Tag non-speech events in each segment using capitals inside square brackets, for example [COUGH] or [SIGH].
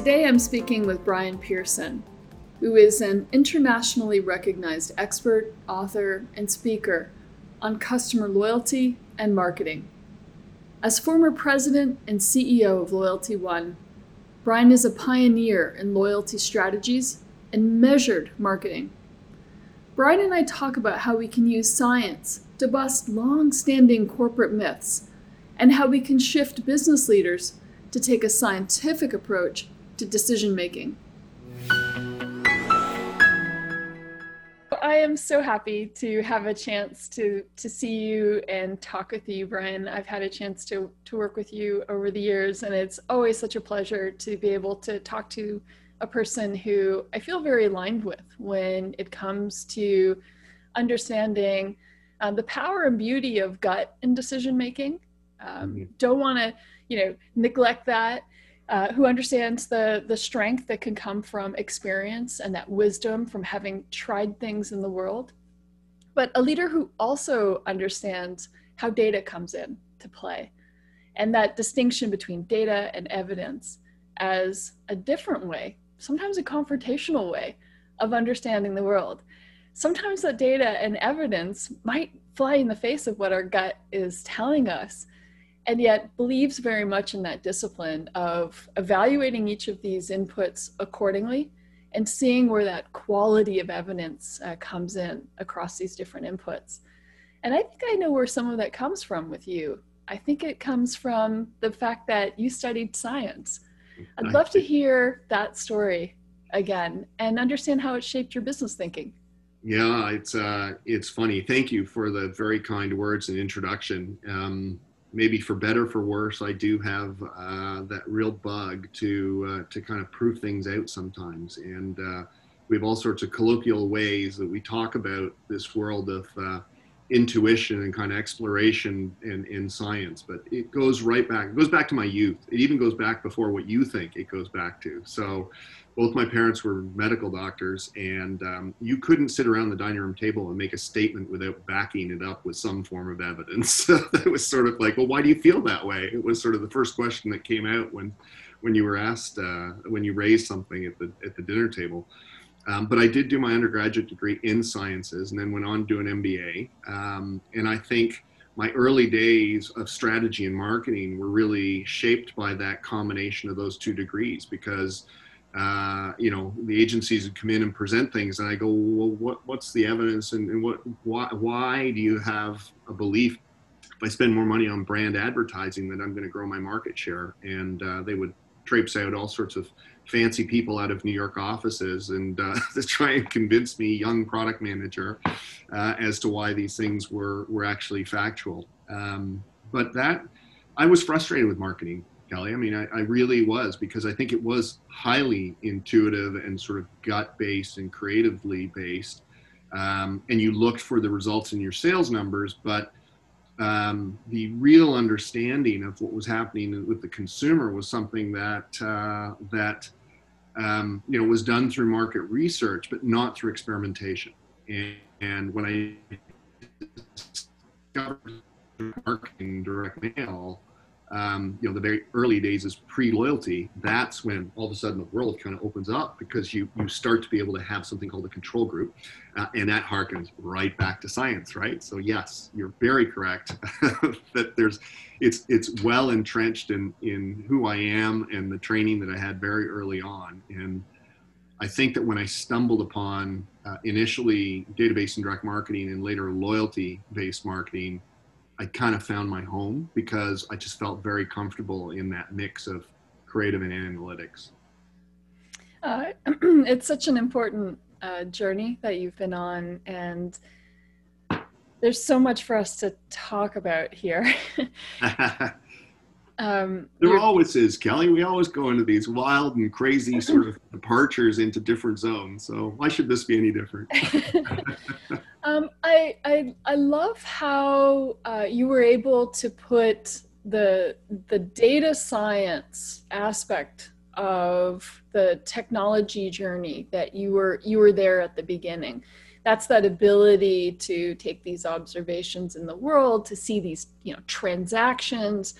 Today I'm speaking with Bryan Pearson, who is an internationally recognized expert, author, and speaker on customer loyalty and marketing. As former president and CEO of Loyalty One, Bryan is a pioneer in loyalty strategies and measured marketing. Bryan and I talk about how we can use science to bust long standing corporate myths and how we can shift business leaders to take a scientific approach to decision making. I am so happy to have a chance to to see you and talk with you, Bryan. I've had a chance to to work with you over the years, and it's always such a pleasure to be able to talk to a person who I feel very aligned with when it comes to understanding um, the power and beauty of gut in decision making. Um, mm-hmm. Don't want to, you know, neglect that. Uh, who understands the the strength that can come from experience and that wisdom from having tried things in the world, but a leader who also understands how data comes in to play, and that distinction between data and evidence as a different way, sometimes a confrontational way, of understanding the world. Sometimes that data and evidence might fly in the face of what our gut is telling us and yet believes very much in that discipline of evaluating each of these inputs accordingly and seeing where that quality of evidence uh, comes in across these different inputs. And I think I know where some of that comes from with you. I think it comes from the fact that you studied science. I'd love to hear that story again and understand how it shaped your business thinking. Yeah, it's uh, it's funny. Thank you for the very kind words and introduction. Um, maybe for better for worse, I do have uh, that real bug to uh, to kind of prove things out sometimes, and uh, we have all sorts of colloquial ways that we talk about this world of uh, intuition and kind of exploration in, in science. But it goes right back. It goes back to my youth. It even goes back before what you think it goes back to. So both my parents were medical doctors, and um, you couldn't sit around the dining room table and make a statement without backing it up with some form of evidence. [LAUGHS] it was sort of like, well, why do you feel that way? It was sort of the first question that came out when, when you were asked, uh, when you raised something at the at the dinner table. Um, but I did do my undergraduate degree in sciences, and then went on to do an MBA. Um, and I think my early days of strategy and marketing were really shaped by that combination of those two degrees because uh, you know, the agencies would come in and present things, and I go, well, what, what's the evidence, and, and what, why, why do you have a belief if I spend more money on brand advertising that I'm going to grow my market share? And uh, they would traipse out all sorts of fancy people out of New York offices and uh, [LAUGHS] to try and convince me, young product manager, uh, as to why these things were were actually factual. Um, but that I was frustrated with marketing Kelly. I mean, I, I, really was because I think it was highly intuitive and sort of gut based and creatively based. Um, and you looked for the results in your sales numbers, but um, the real understanding of what was happening with the consumer was something that uh, that um, you know was done through market research, but not through experimentation. And, and when I discovered marketing direct mail, um, you know, the very early days is pre-loyalty, that's when all of a sudden the world kind of opens up because you you start to be able to have something called a control group, uh, and that harkens right back to science, right? So yes, you're very correct [LAUGHS] that there's it's it's well entrenched in in who I am and the training that I had very early on, and I think that when I stumbled upon uh, initially database and direct marketing and later loyalty-based marketing I kind of found my home because I just felt very comfortable in that mix of creative and analytics. Uh, [CLEARS THROAT] it's such an important uh, journey that you've been on, and there's so much for us to talk about here. [LAUGHS] [LAUGHS] Um, there always is, Kelly. We always go into these wild and crazy sort of [LAUGHS] departures into different zones. So why should this be any different? Um, I, I I love how uh, you were able to put the the data science aspect of the technology journey that you were you were there at the beginning that's that ability to take these observations in the world to see these you know transactions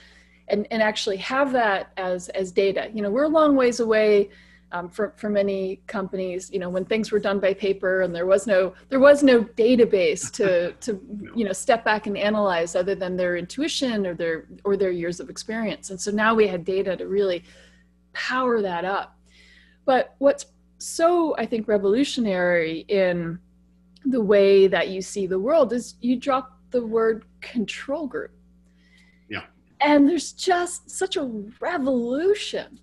and, and actually have that as, as data. You know, we're a long ways away um, for, for many companies, you know, when things were done by paper and there was no there was no database to [LAUGHS] to you know step back and analyze other than their intuition or their or their years of experience. And so now we had data to really power that up. But what's so I think revolutionary in the way that you see the world is you drop the word control group. Yeah. And there's just such a revolution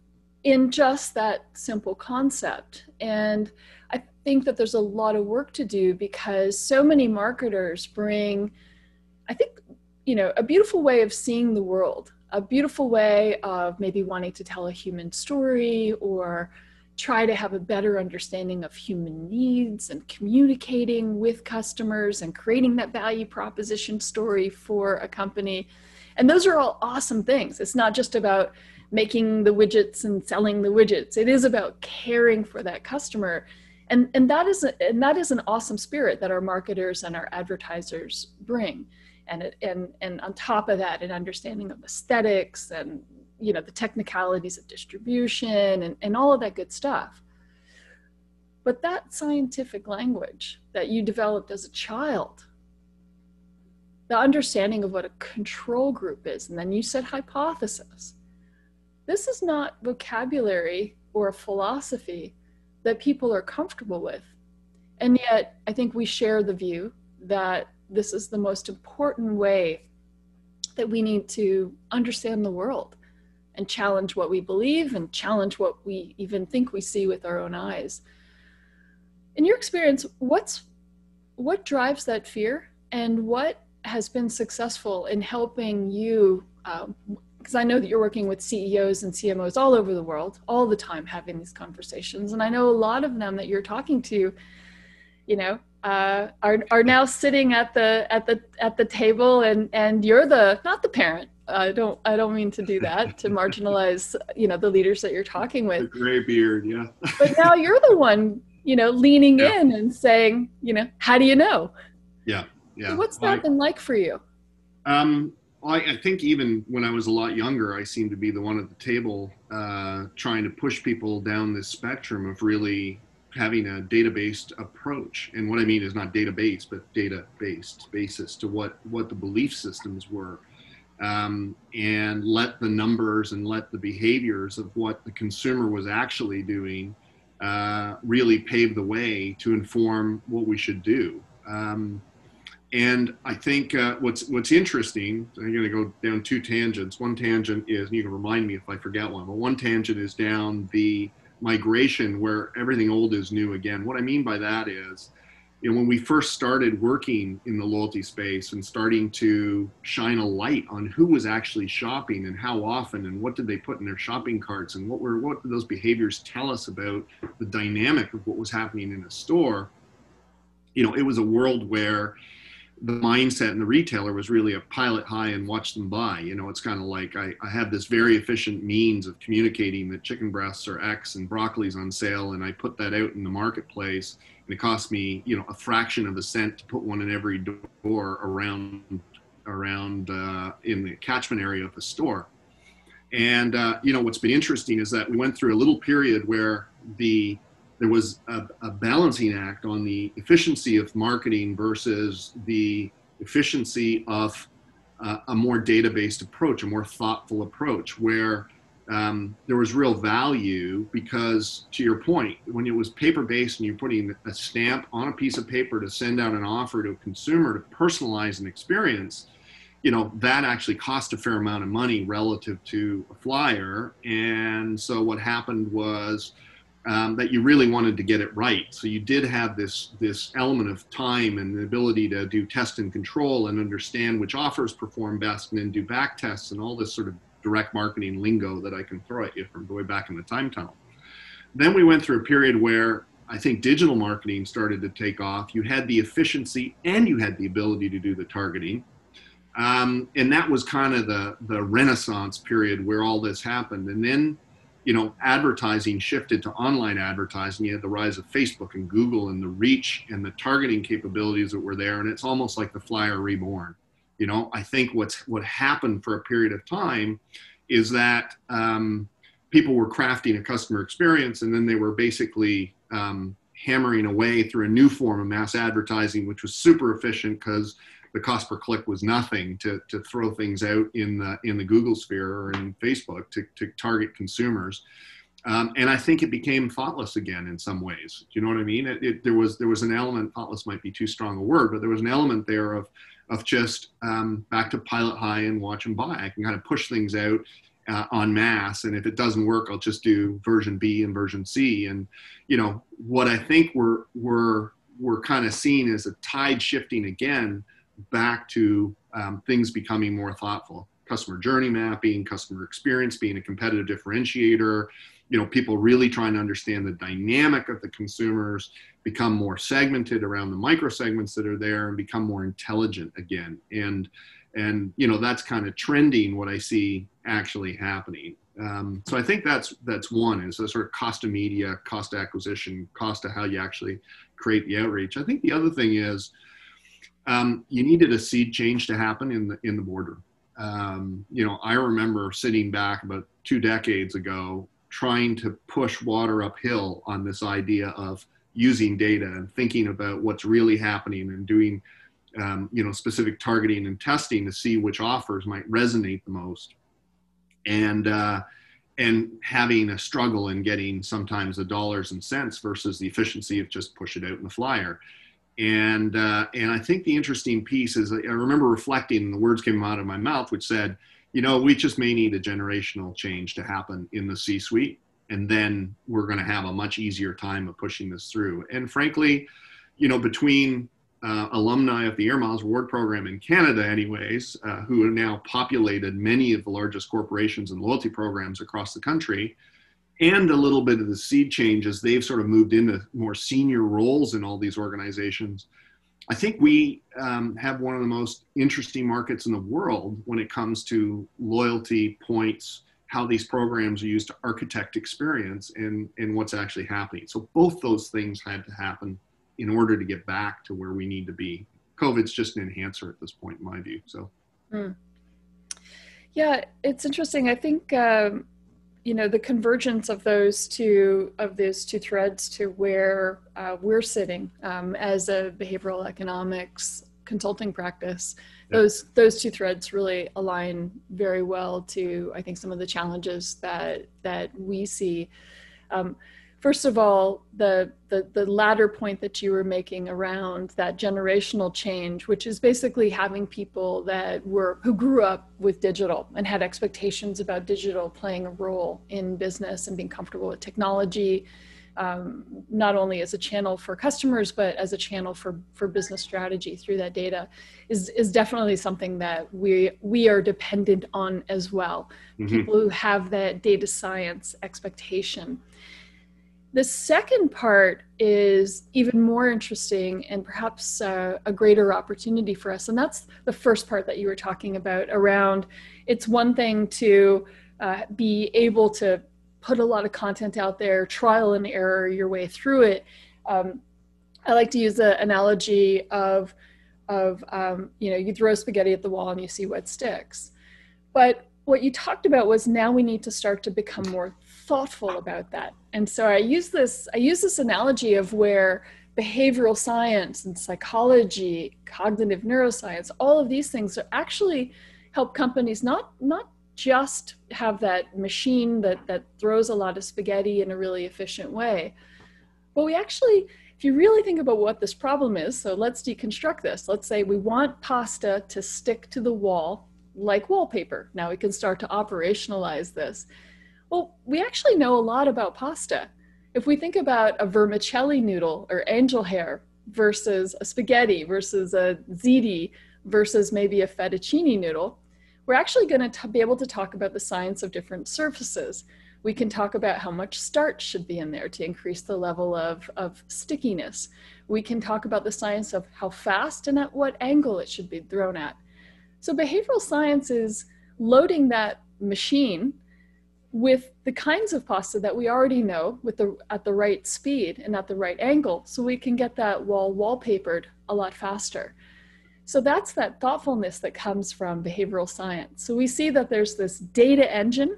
in just that simple concept. And I think that there's a lot of work to do because so many marketers bring, I think, you know, a beautiful way of seeing the world, a beautiful way of maybe wanting to tell a human story or try to have a better understanding of human needs and communicating with customers and creating that value proposition story for a company. And those are all awesome things. It's not just about making the widgets and selling the widgets. It is about caring for that customer. And, and that is a, and that is an awesome spirit that our marketers and our advertisers bring. And, it, and, and on top of that, an understanding of aesthetics and you know the technicalities of distribution and, and all of that good stuff. But that scientific language that you developed as a child, the understanding of what a control group is, and then you said hypothesis this is not vocabulary or a philosophy that people are comfortable with. And yet, I think we share the view that this is the most important way that we need to understand the world and challenge what we believe and challenge what we even think we see with our own eyes. In your experience, what's what drives that fear and what has been successful in helping you um, because I know that you're working with CEOs and CMOs all over the world, all the time having these conversations. And I know a lot of them that you're talking to, you know, uh, are are now sitting at the at the at the table, and and you're the not the parent. I don't I don't mean to do that to [LAUGHS] marginalize you know the leaders that you're talking with. The gray beard, yeah. [LAUGHS] but now you're the one you know leaning yeah. in and saying you know how do you know? Yeah, yeah. what's that been like for you? Um, I, I, think even when I was a lot younger, I seemed to be the one at the table uh, trying to push people down this spectrum of really having a data-based approach. And what I mean is not data-based, but data-based basis to what what the belief systems were, um, and let the numbers and let the behaviors of what the consumer was actually doing uh, really pave the way to inform what we should do. Um, and I think uh, what's what's interesting, I'm going to go down two tangents. One tangent is, and you can remind me if I forget one, but one tangent is down the migration where everything old is new again. What I mean by that is, you know, when we first started working in the loyalty space and starting to shine a light on who was actually shopping and how often and what did they put in their shopping carts and what were what did those behaviors tell us about the dynamic of what was happening in a store, you know, it was a world where the mindset in the retailer was really a pilot high and watch them buy. You know, it's kind of like I, I have this very efficient means of communicating that chicken breasts are X and broccoli's on sale, and I put that out in the marketplace, and it costs me, you know, a fraction of a cent to put one in every door around around uh, in the catchment area of the store. And uh, you know, what's been interesting is that we went through a little period where the there was a, a, balancing act on the efficiency of marketing versus the efficiency of uh, a more data-based approach, a more thoughtful approach, where um, there was real value because, to your point, when it was paper-based and you're putting a stamp on a piece of paper to send out an offer to a consumer to personalize an experience, you know that actually cost a fair amount of money relative to a flyer. And so what happened was um, that you really wanted to get it right. So you did have this this element of time and the ability to do test and control and understand which offers perform best, and then do back tests and all this sort of direct marketing lingo that I can throw at you from way back in the time tunnel. Then we went through a period where I think digital marketing started to take off. You had the efficiency and you had the ability to do the targeting. Um, and that was kind of the, the renaissance period where all this happened. And then you know, advertising shifted to online advertising. You had the rise of Facebook and Google and the reach and the targeting capabilities that were there. And it's almost like the flyer reborn. You know, I think what's what happened for a period of time is that um, people were crafting a customer experience and then they were basically um, hammering away through a new form of mass advertising, which was super efficient because the cost per click was nothing to, to throw things out in the in the Google sphere or in Facebook to, to target consumers. Um, and I think it became thoughtless again in some ways. Do you know what I mean? It, it, there was there was an element. Thoughtless might be too strong a word, but there was an element there of of just um, back to pilot high and watch and buy. I can kind of push things out uh, en masse, and if it doesn't work, I'll just do version B and version C. And you know what I think we're we're we're kind of seeing as a tide shifting again back to um, things becoming more thoughtful. Customer journey mapping customer experience being a competitive differentiator. You know people really trying to understand the dynamic of the consumers become more segmented around the micro segments that are there and become more intelligent again. And and you know that's kind of trending what i see actually happening. Um, so i think that's that's one is the sort of cost of media cost of acquisition cost of how you actually create the outreach. I think the other thing is um, you needed a seed change to happen in the in the boardroom. Um, you know, I remember sitting back about two decades ago trying to push water uphill on this idea of using data and thinking about what's really happening and doing um, you know specific targeting and testing to see which offers might resonate the most and uh, and having a struggle in getting sometimes the dollars and cents versus the efficiency of just push it out in the flyer and uh, and I think the interesting piece is I remember reflecting, and the words came out of my mouth, which said, you know, we just may need a generational change to happen in the C-suite, and then we're going to have a much easier time of pushing this through. And frankly, you know, between uh, alumni of the Air Miles Reward Program in Canada, anyways, uh, who have now populated many of the largest corporations and loyalty programs across the country and a little bit of the seed change as they've sort of moved into more senior roles in all these organizations. I think we um, have one of the most interesting markets in the world when it comes to loyalty points, how these programs are used to architect experience, and, and what's actually happening. So, both those things had to happen in order to get back to where we need to be. COVID's just an enhancer at this point, in my view. So, mm. yeah, it's interesting. I think. Um, you know the convergence of those two of those two threads to where uh, we're sitting um, as a behavioral economics consulting practice yeah. those those two threads really align very well to i think some of the challenges that that we see um, first of all, the, the, the latter point that you were making around that generational change, which is basically having people that were who grew up with digital and had expectations about digital playing a role in business and being comfortable with technology, um, not only as a channel for customers but as a channel for for business strategy through that data, is is definitely something that we we are dependent on as well. Mm-hmm. People who have that data science expectation. The second part is even more interesting and perhaps uh, a greater opportunity for us. And that's the first part that you were talking about around it's one thing to uh, be able to put a lot of content out there, trial and error your way through it. Um, I like to use the analogy of, of um, you know, you throw spaghetti at the wall and you see what sticks. But what you talked about was now we need to start to become more thoughtful about that. And so I use this I use this analogy of where behavioral science and psychology, cognitive neuroscience, all of these things are actually help companies not not just have that machine that that throws a lot of spaghetti in a really efficient way. But we actually if you really think about what this problem is, so let's deconstruct this. Let's say we want pasta to stick to the wall like wallpaper. Now we can start to operationalize this. Well, we actually know a lot about pasta. If we think about a vermicelli noodle or angel hair versus a spaghetti versus a ziti versus maybe a fettuccine noodle, we're actually going to be able to talk about the science of different surfaces. We can talk about how much starch should be in there to increase the level of, of stickiness. We can talk about the science of how fast and at what angle it should be thrown at. So, behavioral science is loading that machine with the kinds of pasta that we already know with the at the right speed and at the right angle so we can get that wall wallpapered a lot faster So that's that thoughtfulness that comes from behavioral science. So we see that there's this data engine,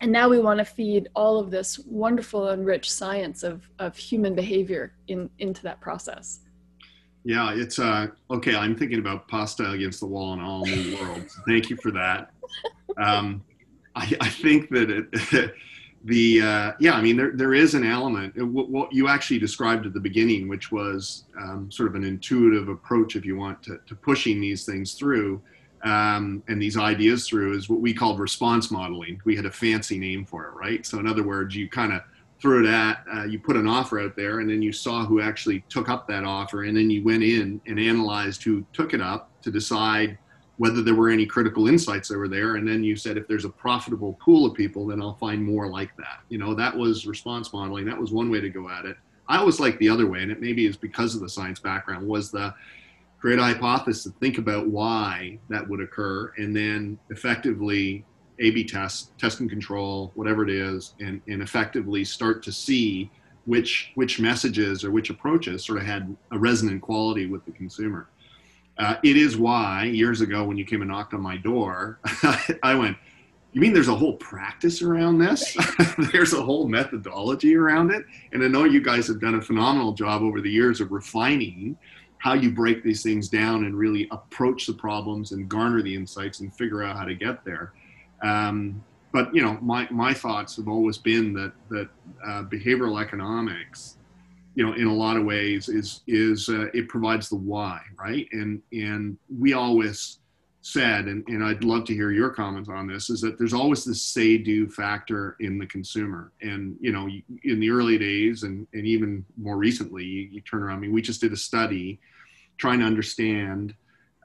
and now we want to feed all of this wonderful and rich science of, of human behavior in, into that process. Yeah, it's uh, okay. I'm thinking about pasta against the wall in all new worlds. Thank you for that. [LAUGHS] Um, I, I think that it, [LAUGHS] the uh, yeah, I mean there there is an element what, what, you actually described at the beginning, which was um, sort of an intuitive approach, if you want, to, to pushing these things through um, and these ideas through, is what we called response modeling. We had a fancy name for it, right? So in other words, you kind of threw it at, uh, you put an offer out there, and then you saw who actually took up that offer, and then you went in and analyzed who took it up to decide whether there were any critical insights were there. And then you said if there's a profitable pool of people then i'll find more like that. You know that was response modeling. That was one way to go at it. I always like the other way and it maybe is because of the science background was the create a hypothesis think about why that would occur and then effectively a b test test and control whatever it is and, and effectively start to see which which messages or which approaches sort of had a resonant quality with the consumer uh, it is why years ago when you came and knocked on my door, [LAUGHS] I went, you mean there's a whole practice around this? [LAUGHS] there's a whole methodology around it. And I know you guys have done a phenomenal job over the years of refining how you break these things down and really approach the problems and garner the insights and figure out how to get there. Um, but you know, my, my thoughts have always been that that uh, behavioral economics you know in a lot of ways is is uh, it provides the why right? And and we always said and, and i'd love to hear your comments on this is that there's always this say do factor in the consumer. And you know in the early days and, and even more recently you, you turn around i mean we just did a study trying to understand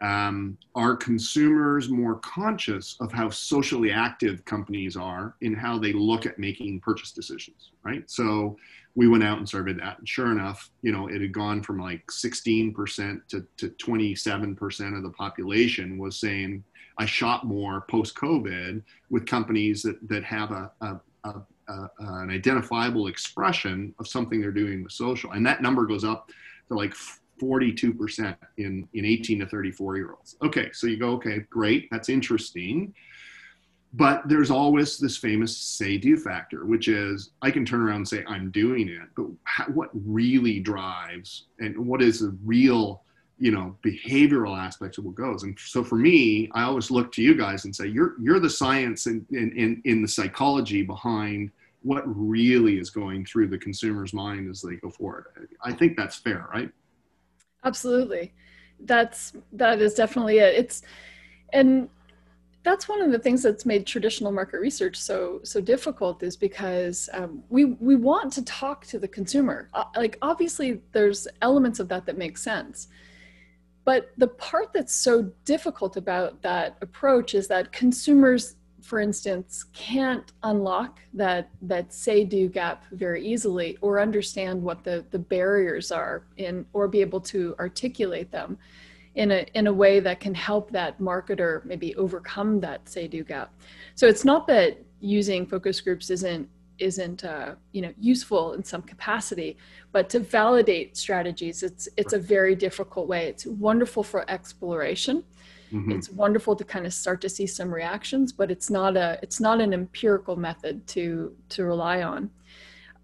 um, are consumers more conscious of how socially active companies are in how they look at making purchase decisions right? So we went out and surveyed that and sure enough you know it had gone from like 16% to, to 27% of the population was saying i shop more post covid with companies that, that have a, a, a, a, an identifiable expression of something they're doing with social. And that number goes up to like 42% in, in 18 to 34 year olds. Okay, so you go, okay, great, that's interesting. But there's always this famous say do factor, which is I can turn around and say I'm doing it, but how, what really drives and what is the real, you know, behavioral aspects of what goes? And so for me, I always look to you guys and say you're you're the science and in, in, in the psychology behind what really is going through the consumer's mind as they go forward. I think that's fair, right? Absolutely. That's that is definitely it. It's and that's one of the things that's made traditional market research so so difficult is because um, we we want to talk to the consumer. Uh, like obviously there's elements of that that make sense. But the part that's so difficult about that approach is that consumers for instance, can't unlock that that say do gap very easily or understand what the, the barriers are in or be able to articulate them in a in a way that can help that marketer maybe overcome that say do gap. So it's not that using focus groups isn't isn't uh, you know useful in some capacity, but to validate strategies, it's it's a very difficult way. It's wonderful for exploration Mm-hmm. It's wonderful to kind of start to see some reactions, but it's not a it's not an empirical method to to rely on.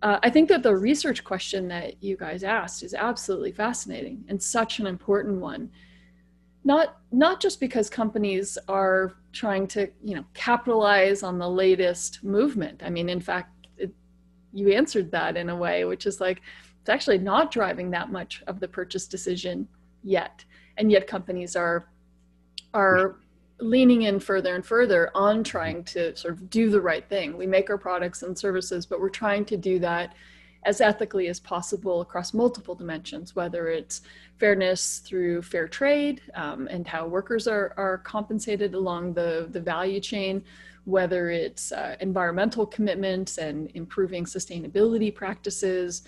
Uh, I think that the research question that you guys asked is absolutely fascinating and such an important one. Not not just because companies are trying to you know capitalize on the latest movement. I mean, in fact, it, you answered that in a way which is like it's actually not driving that much of the purchase decision yet, and yet companies are are leaning in further and further on trying to sort of do the right thing. We make our products and services, but we're trying to do that as ethically as possible across multiple dimensions, whether it's fairness through fair trade um, and how workers are, are compensated along the, the value chain, whether it's uh, environmental commitments and improving sustainability practices,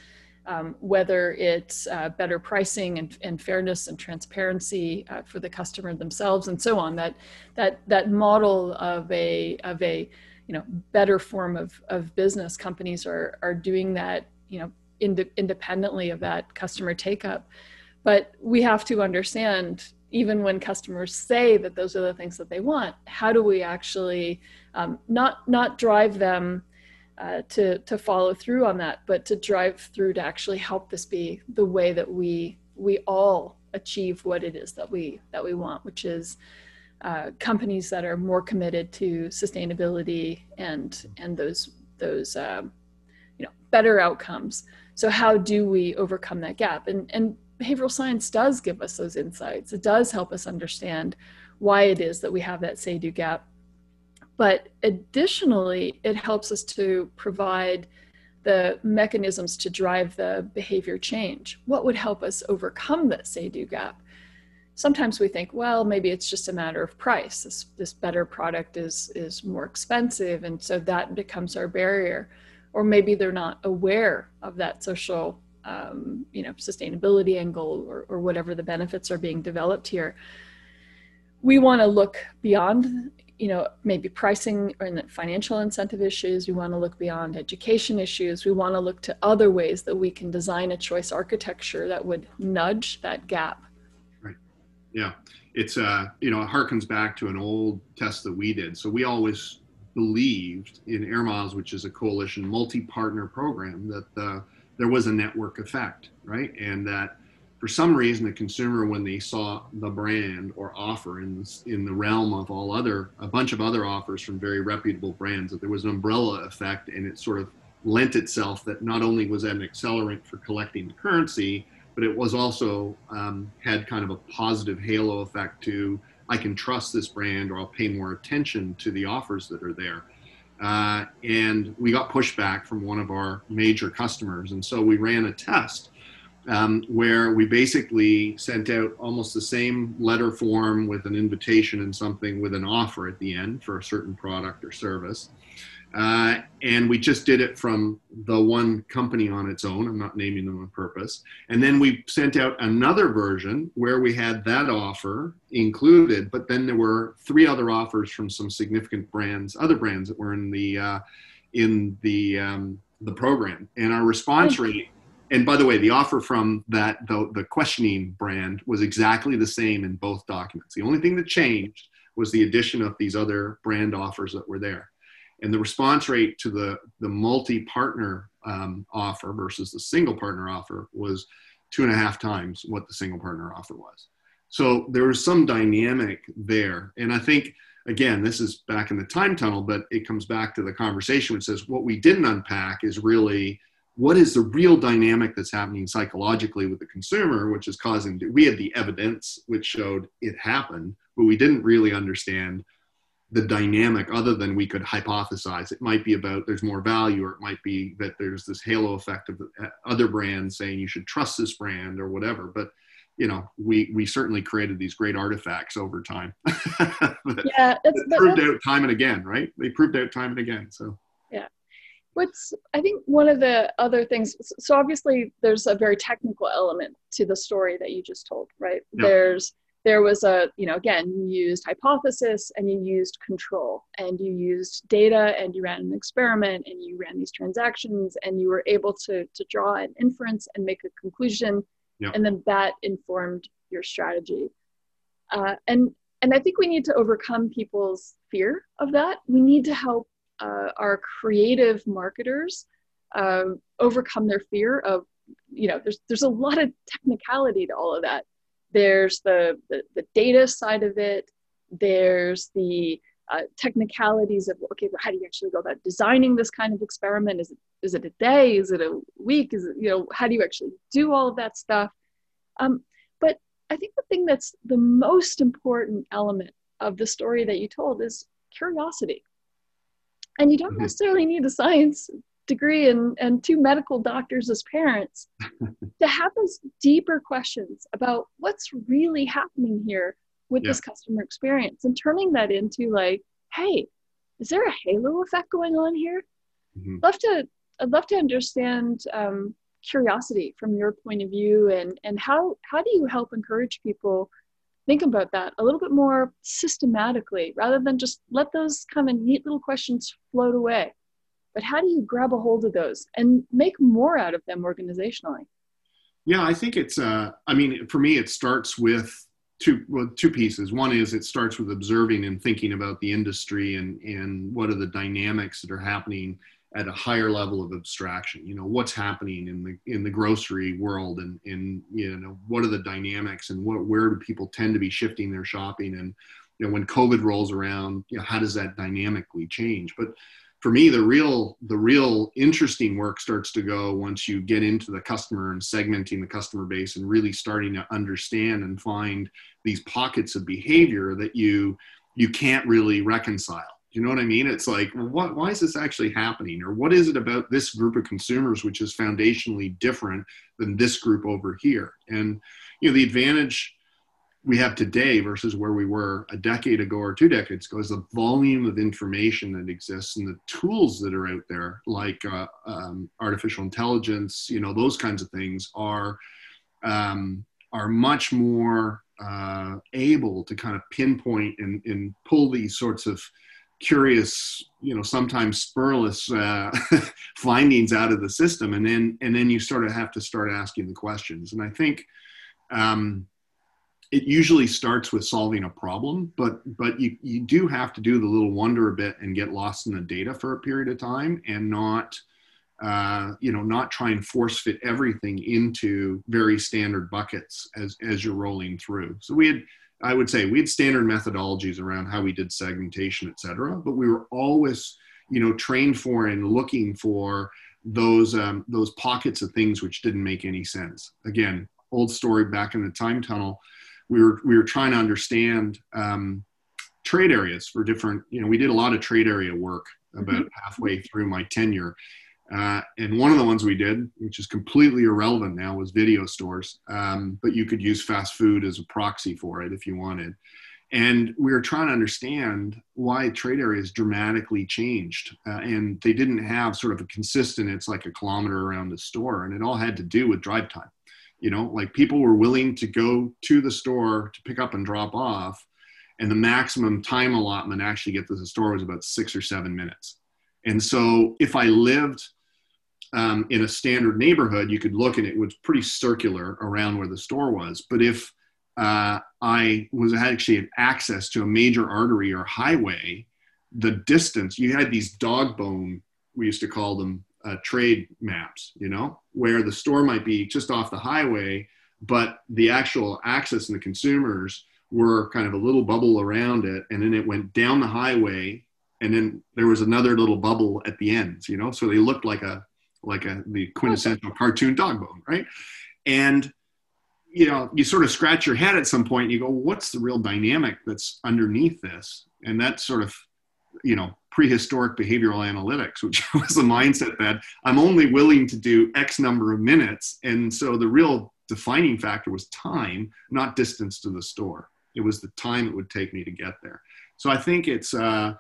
um, whether it's uh, better pricing and, and, fairness and transparency uh, for the customer themselves and so on that that that model of a of a you know better form of, of business companies are are doing that you know ind- independently of that customer take up but we have to understand even when customers say that those are the things that they want how do we actually um, not not drive them uh, to to follow through on that but to drive through to actually help this be the way that we we all achieve what it is that we that we want which is uh, companies that are more committed to sustainability and and those those uh, you know better outcomes so how do we overcome that gap and and behavioral science does give us those insights. It does help us understand why it is that we have that say do gap. But additionally, it helps us to provide the mechanisms to drive the behavior change. What would help us overcome that say do gap? Sometimes we think, well, maybe it's just a matter of price. This, this better product is, is more expensive, and so that becomes our barrier. Or maybe they're not aware of that social um, you know sustainability angle or, or whatever the benefits are being developed here we want to look beyond you know maybe pricing or financial incentive issues we want to look beyond education issues we want to look to other ways that we can design a choice architecture that would nudge that gap. Right. Yeah. It's uh you know it harkens back to an old test that we did. So we always believed in air miles which is a coalition multi-partner program that the there was a network effect, right? And that for some reason, the consumer, when they saw the brand or offer in in the realm of all other a bunch of other offers from very reputable brands, that there was an umbrella effect, and it sort of lent itself that not only was that an accelerant for collecting the currency, but it was also um, had kind of a positive halo effect to I can trust this brand or I'll pay more attention to the offers that are there. Uh, and we got pushback from one of our major customers. And so we ran a test um, where we basically sent out almost the same letter form with an invitation and something with an offer at the end for a certain product or service. Uh, and we just did it from the one company on its own. I'm not naming them on purpose. And then we sent out another version where we had that offer included, but then there were three other offers from some significant brands, other brands that were in the uh, in the um, the program. And our response rate. And by the way, the offer from that the, the questioning brand was exactly the same in both documents. The only thing that changed was the addition of these other brand offers that were there. And the response rate to the the multi-partner um, offer versus the single partner offer was two and a half times what the single partner offer was. So there was some dynamic there. And i think again this is back in the time tunnel but it comes back to the conversation which says what we didn't unpack is really what is the real dynamic that's happening psychologically with the consumer which is causing we had the evidence which showed it happened but we didn't really understand the dynamic other than we could hypothesize. It might be about there's more value or it might be that there's this halo effect of other brands saying you should trust this brand or whatever. But you know we we certainly created these great artifacts over time. [LAUGHS] Yeah it's proved out time and again right? They proved out time and again so what's i think one of the other things so obviously there's a very technical element to the story that you just told right yeah. there's there was a, you know, again, you used hypothesis and you used control and you used data and you ran an experiment and you ran these transactions and you were able to, to draw an inference and make a conclusion. Yeah. And then that informed your strategy. Uh, and, and I think we need to overcome people's fear of that. We need to help uh, our creative marketers uh, overcome their fear of, you know, there's, there's a lot of technicality to all of that. There's the, the, the data side of it. There's the uh, technicalities of okay how do you actually go about designing this kind of experiment? Is it is it a day? Is it a week? Is it you know how do you actually do all of that stuff? Um, but i think the thing that's the most important element of the story that you told is curiosity and you don't mm-hmm. necessarily need a science degree and, and two medical doctors as parents [LAUGHS] to have those deeper questions about what's really happening here with yeah. this customer experience and turning that into like hey is there a halo effect going on here mm-hmm. love to i'd love to understand um, curiosity from your point of view and and how how do you help encourage people think about that a little bit more systematically rather than just let those kind of neat little questions float away. But how do you grab a hold of those and make more out of them organizationally? Yeah i think it's uh, i mean for me it starts with two well two pieces. One is it starts with observing and thinking about the industry and and what are the dynamics that are happening at a higher level of abstraction. You know what's happening in the in the grocery world and in you know what are the dynamics and what where do people tend to be shifting their shopping? And you know when covid rolls around you know how does that dynamically change? But for me the real the real interesting work starts to go once you get into the customer and segmenting the customer base and really starting to understand and find these pockets of behavior that you you can't really reconcile you know what i mean? It's like what why is this actually happening? Or what is it about this group of consumers which is foundationally different than this group over here? And you know the advantage we have today versus where we were a decade ago or two decades ago is the volume of information that exists and the tools that are out there like uh, um, artificial intelligence you know those kinds of things are um, are much more uh, able to kind of pinpoint and, and pull these sorts of curious you know sometimes spurless uh, [LAUGHS] findings out of the system and then and then you sort of have to start asking the questions and i think um, it usually starts with solving a problem, but but you you do have to do the little wonder a bit and get lost in the data for a period of time and not uh, you know not try and force fit everything into very standard buckets as as you're rolling through. So we had I would say we had standard methodologies around how we did segmentation, et cetera, but we were always you know trained for and looking for those um, those pockets of things which didn't make any sense. Again, old story back in the time tunnel we were we were trying to understand um, trade areas for different. You know, we did a lot of trade area work about mm-hmm. halfway through my tenure. Uh, and one of the ones we did, which is completely irrelevant now, was video stores. Um, but you could use fast food as a proxy for it if you wanted. And we were trying to understand why trade areas dramatically changed. Uh, and they didn't have sort of a consistent, it's like a kilometer around the store. And it all had to do with drive time you know like people were willing to go to the store to pick up and drop off and the maximum time allotment actually get to the store was about six or seven minutes and so if i lived um, in a standard neighborhood you could look and it was pretty circular around where the store was but if uh, i was actually had access to a major artery or highway the distance you had these dog bone we used to call them uh, trade maps, you know, where the store might be just off the highway, but the actual access and the consumers were kind of a little bubble around it. And then it went down the highway and then there was another little bubble at the ends, you know, so they looked like a, like a, the quintessential cartoon dog bone, right? And, you know, you sort of scratch your head at some point and you go, what's the real dynamic that's underneath this? And that sort of, you know, prehistoric behavioral analytics, which [LAUGHS] was the mindset that I'm only willing to do X number of minutes. And so the real defining factor was time, not distance to the store. It was the time it would take me to get there. So I think it's, uh,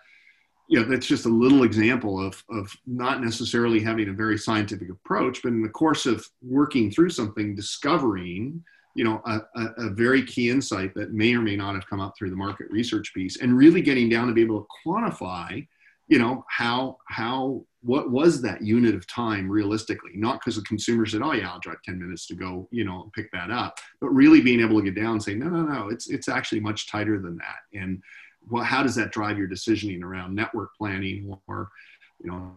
you know, that's just a little example of, of not necessarily having a very scientific approach, but in the course of working through something, discovering you know a, a, a, very key insight that may or may not have come up through the market research piece and really getting down to be able to quantify you know how how what was that unit of time realistically? Not because the consumer said oh yeah i'll drive 10 minutes to go you know pick that up but really being able to get down and say no no no it's it's actually much tighter than that. And well how does that drive your decisioning around network planning or you know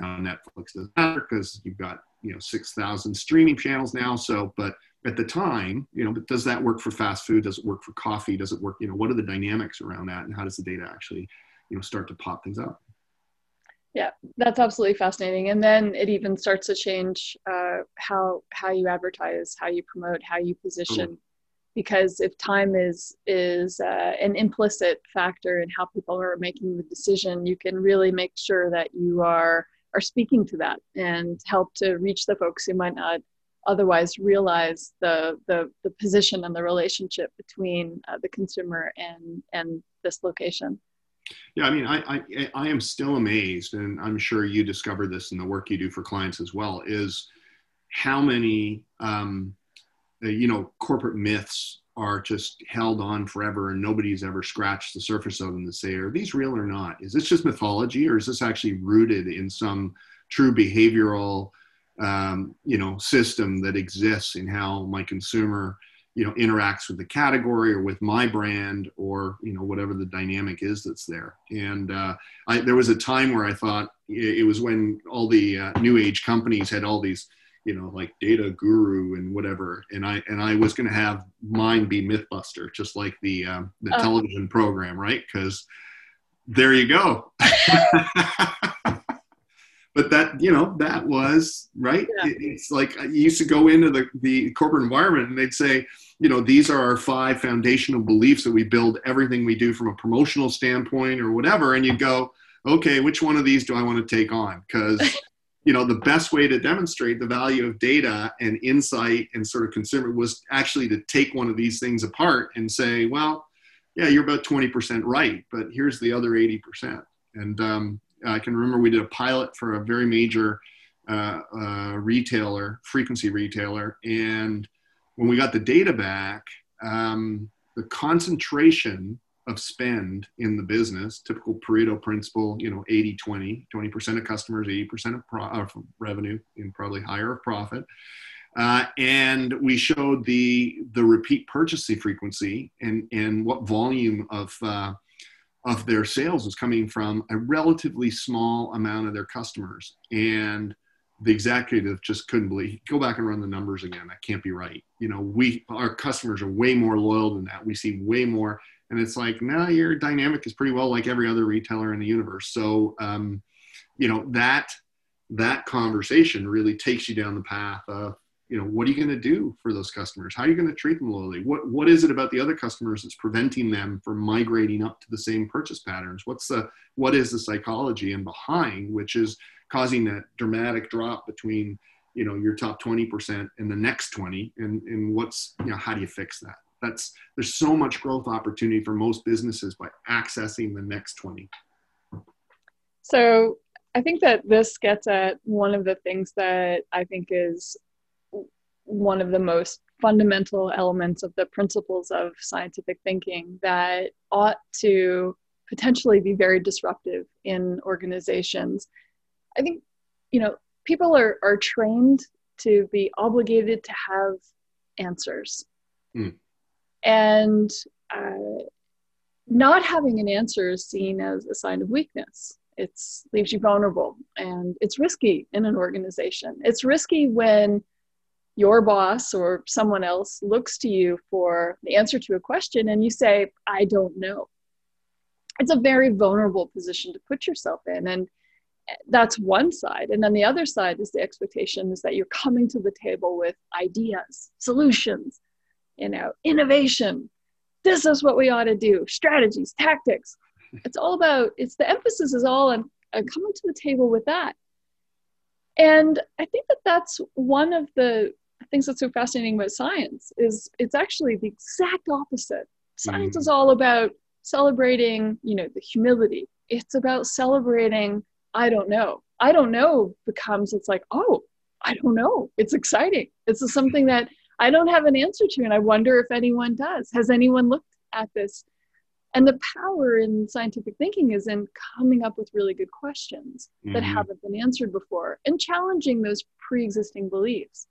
netflix does matter because you've got you know 6000 streaming channels now. So but at the time you know but does that work for fast food? Does it work for coffee? Does it work you know what are the dynamics around that and how does the data actually you know start to pop things up? Yeah that's absolutely fascinating. And then it even starts to change uh, how how you advertise how you promote how you position. Because if time is is uh, an implicit factor in how people are making the decision you can really make sure that you are are speaking to that and help to reach the folks who might not otherwise realize the the, the position and the relationship between uh, the consumer and and this location. Yeah, I mean, I, I, I am still amazed, and I'm sure you discover this in the work you do for clients as well, is how many, um, you know, corporate myths are just held on forever and nobody's ever scratched the surface of them to say, are these real or not? Is this just mythology or is this actually rooted in some true behavioral, um, you know, system that exists in how my consumer you know interacts with the category or with my brand or you know whatever the dynamic is that's there and uh, I, there was a time where i thought it was when all the uh, new age companies had all these you know like data guru and whatever. And i and i was going to have mine be mythbuster just like the um, the uh. television program right? Because there you go. [LAUGHS] But that you know that was right? Yeah. it's like you used to go into the, the corporate environment and they'd say you know these are our five foundational beliefs that we build everything we do from a promotional standpoint or whatever. And you go okay which one of these do i want to take on? Because you know the best way to demonstrate the value of data and insight and sort of consumer was actually to take one of these things apart and say well yeah you're about 20% right but here's the other 80% and um, I can remember we did a pilot for a very major uh, uh, retailer, frequency retailer, and when we got the data back, um, the concentration of spend in the business, typical Pareto principle, you know, 80 20, 20% of customers, 80% of, pro- of revenue, and probably higher of profit. Uh, and we showed the the repeat purchasing frequency and and what volume of uh, of their sales was coming from a relatively small amount of their customers. And the executive just couldn't believe go back and run the numbers again that can't be right you know we our customers are way more loyal than that we see way more and it's like no nah, your dynamic is pretty well like every other retailer in the universe. So um, you know that that conversation really takes you down the path of you know what are you going to do for those customers? How are you going to treat them loyally what what is it about the other customers that's preventing them from migrating up to the same purchase patterns? What's the what is the psychology and behind which is causing that dramatic drop between you know your top 20% and the next 20 and and what's you know how do you fix that that's there's so much growth opportunity for most businesses by accessing the next 20 so i think that this gets at one of the things that i think is one of the most fundamental elements of the principles of scientific thinking that ought to potentially be very disruptive in organizations. I think, you know, people are, are trained to be obligated to have answers. Mm. And uh, not having an answer is seen as a sign of weakness. It leaves you vulnerable and it's risky in an organization. It's risky when your boss or someone else looks to you for the answer to a question and you say, I don't know. It's a very vulnerable position to put yourself in. And that's one side. And then the other side is the expectation is that you're coming to the table with ideas, solutions, you know, innovation. This is what we ought to do, strategies, tactics. [LAUGHS] It's all about, it's the emphasis is all on, on coming to the table with that. And I think that that's one of the things that's so fascinating about science is it's actually the exact opposite. Science mm. is all about celebrating, you know, the humility. It's about celebrating, I don't know. I don't know becomes it's like, oh, I don't know. It's exciting. It's something that I don't have an answer to, and I wonder if anyone does. Has anyone looked at this? And the power in scientific thinking is in coming up with really good questions mm-hmm. that haven't been answered before and challenging those pre existing beliefs.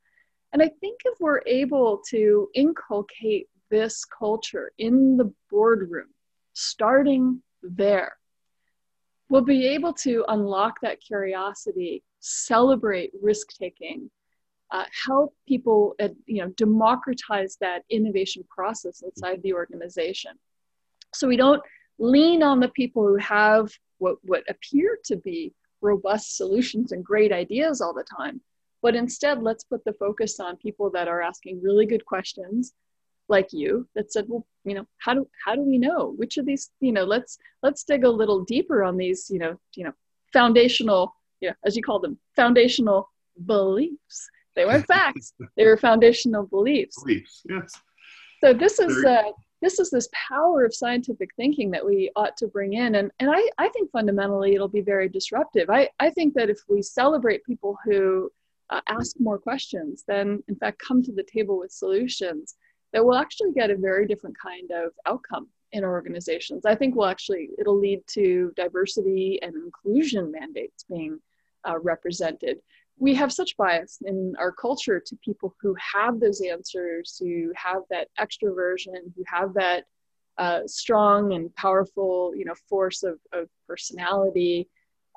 And I think if we're able to inculcate this culture in the boardroom, starting there, we'll be able to unlock that curiosity, celebrate risk taking, uh, help people, uh, you know, democratize that innovation process inside the organization. So we don't lean on the people who have what, what appear to be robust solutions and great ideas all the time, but instead let's put the focus on people that are asking really good questions like you that said well you know how do how do we know which of these you know let's let's dig a little deeper on these you know you know foundational yeah as you call them foundational beliefs they weren't [LAUGHS] facts. They were foundational beliefs. Beliefs yes. So this is uh, this is this power of scientific thinking that we ought to bring in and and i i think fundamentally it'll be very disruptive. I i think that if we celebrate people who uh, ask more questions, then in fact come to the table with solutions that we'll actually get a very different kind of outcome in our organizations. I think we'll actually it'll lead to diversity and inclusion mandates being uh, represented we have such bias in our culture to people who have those answers, who have that extroversion, who have that uh, strong and powerful, you know, force of, of personality,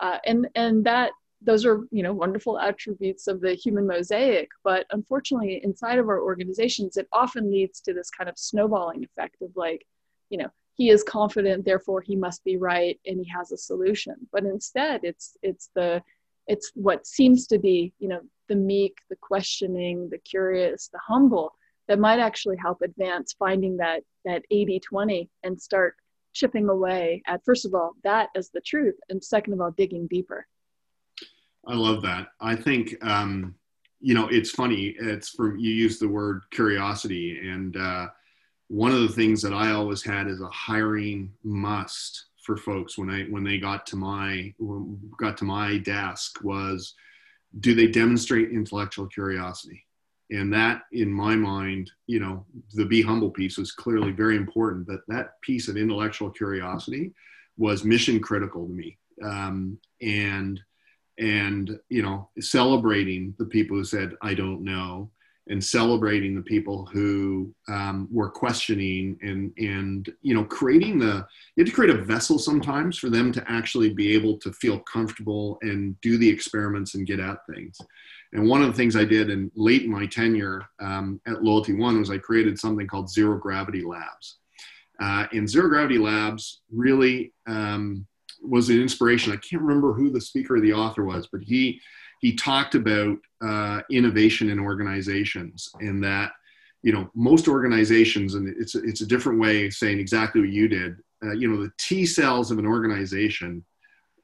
uh, and and that those are you know wonderful attributes of the human mosaic. But unfortunately, inside of our organizations, it often leads to this kind of snowballing effect of like, you know, he is confident, therefore he must be right, and he has a solution. But instead, it's it's the it's what seems to be you know the meek the questioning the curious the humble that might actually help advance finding that that 80 20 and start chipping away at first of all that as the truth and second of all digging deeper. I love that. I think um, you know it's funny it's from you use the word curiosity and uh, one of the things that i always had is a hiring must for folks when I when they got to my got to my desk was do they demonstrate intellectual curiosity? And that in my mind you know the be humble piece was clearly very important but that piece of intellectual curiosity was mission critical to me. Um, and and you know celebrating the people who said i don't know and celebrating the people who um, were questioning and and you know creating the you have to create a vessel sometimes for them to actually be able to feel comfortable and do the experiments and get at things. And one of the things i did in late in my tenure um, at LoyaltyOne was i created something called zero gravity labs. Uh, and zero gravity labs really um, was an inspiration. I can't remember who the speaker or the author was but he he talked about uh, innovation in organizations and that you know most organizations and it's it's a different way of saying exactly what you did uh, you know the t cells of an organization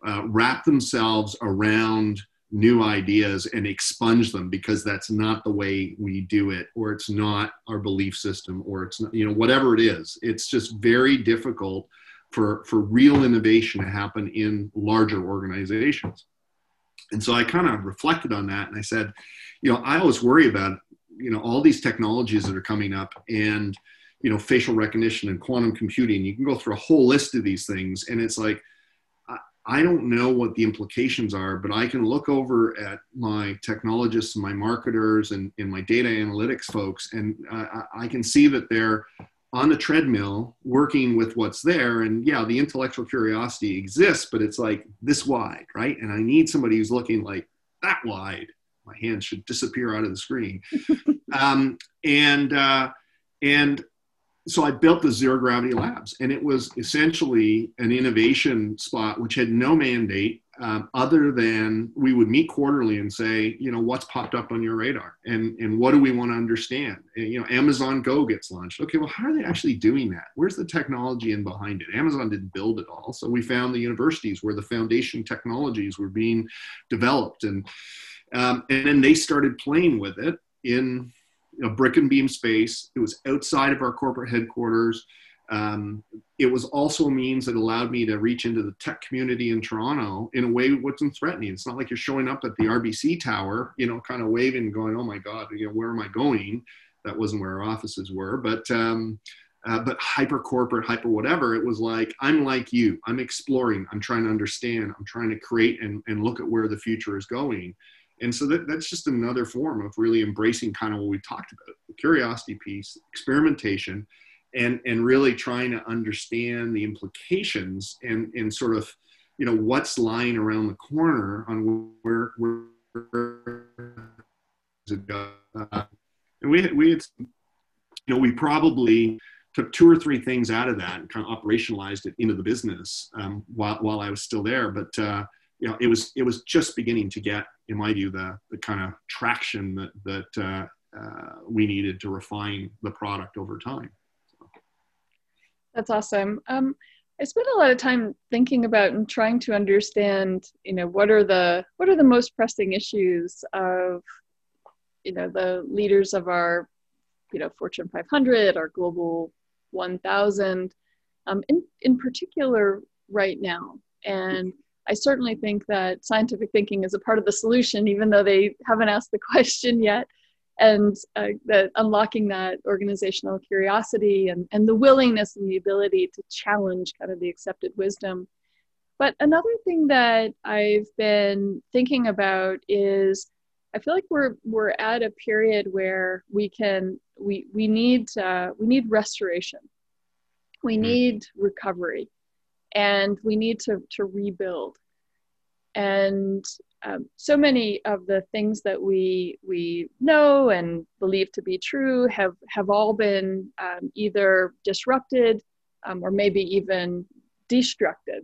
uh, wrap themselves around new ideas and expunge them because that's not the way we do it or it's not our belief system or it's not you know whatever it is. It's just very difficult for for real innovation to happen in larger organizations and so I kind of reflected on that and I said, you know, I always worry about, you know, all these technologies that are coming up and, you know, facial recognition and quantum computing. You can go through a whole list of these things and it's like, I don't know what the implications are, but I can look over at my technologists and my marketers and, and my data analytics folks, and I can see that they're on the treadmill working with what's there. And yeah the intellectual curiosity exists but it's like this wide right? And i need somebody who's looking like that wide. My hand should disappear out of the screen. [LAUGHS] Um, and uh, and so i built the zero gravity labs and it was essentially an innovation spot which had no mandate um, other than we would meet quarterly and say, you know, what's popped up on your radar and, and what do we want to understand? And, you know, Amazon Go gets launched. Okay, well, how are they actually doing that? Where's the technology in behind it? Amazon didn't build it all. So we found the universities where the foundation technologies were being developed. And, um, and then they started playing with it in a brick and beam space. It was outside of our corporate headquarters. Um, it was also a means that allowed me to reach into the tech community in Toronto in a way that wasn't threatening. It's not like you're showing up at the RBC tower, you know, kind of waving, going, "Oh my God, you know, where am I going?" That wasn't where our offices were, but um, uh, but hyper corporate, hyper whatever. It was like I'm like you. I'm exploring. I'm trying to understand. I'm trying to create and, and look at where the future is going. And so that, that's just another form of really embracing kind of what we talked about: the curiosity piece, experimentation and and really trying to understand the implications and and sort of you know what's lying around the corner on where where, it go. Uh, and we had, we had you know we probably took two or three things out of that and kind of operationalized it into the business um, while while I was still there, but. Uh, you know, it was it was just beginning to get, in my view, the the kind of traction that that uh, uh, we needed to refine the product over time. That's awesome. Um, I spent a lot of time thinking about and trying to understand, you know, what are the what are the most pressing issues of, you know, the leaders of our, you know, Fortune 500, our Global 1000, um, in in particular right now. And I certainly think that scientific thinking is a part of the solution, even though they haven't asked the [LAUGHS] question yet and uh, that unlocking that organizational curiosity and, and the willingness and the ability to challenge kind of the accepted wisdom. But another thing that I've been thinking about is I feel like we're we're at a period where we can we we need uh, we need restoration, we mm-hmm. need recovery, and we need to to rebuild. And um, so many of the things that we we know and believe to be true have have all been um, either disrupted um, or maybe even destructed.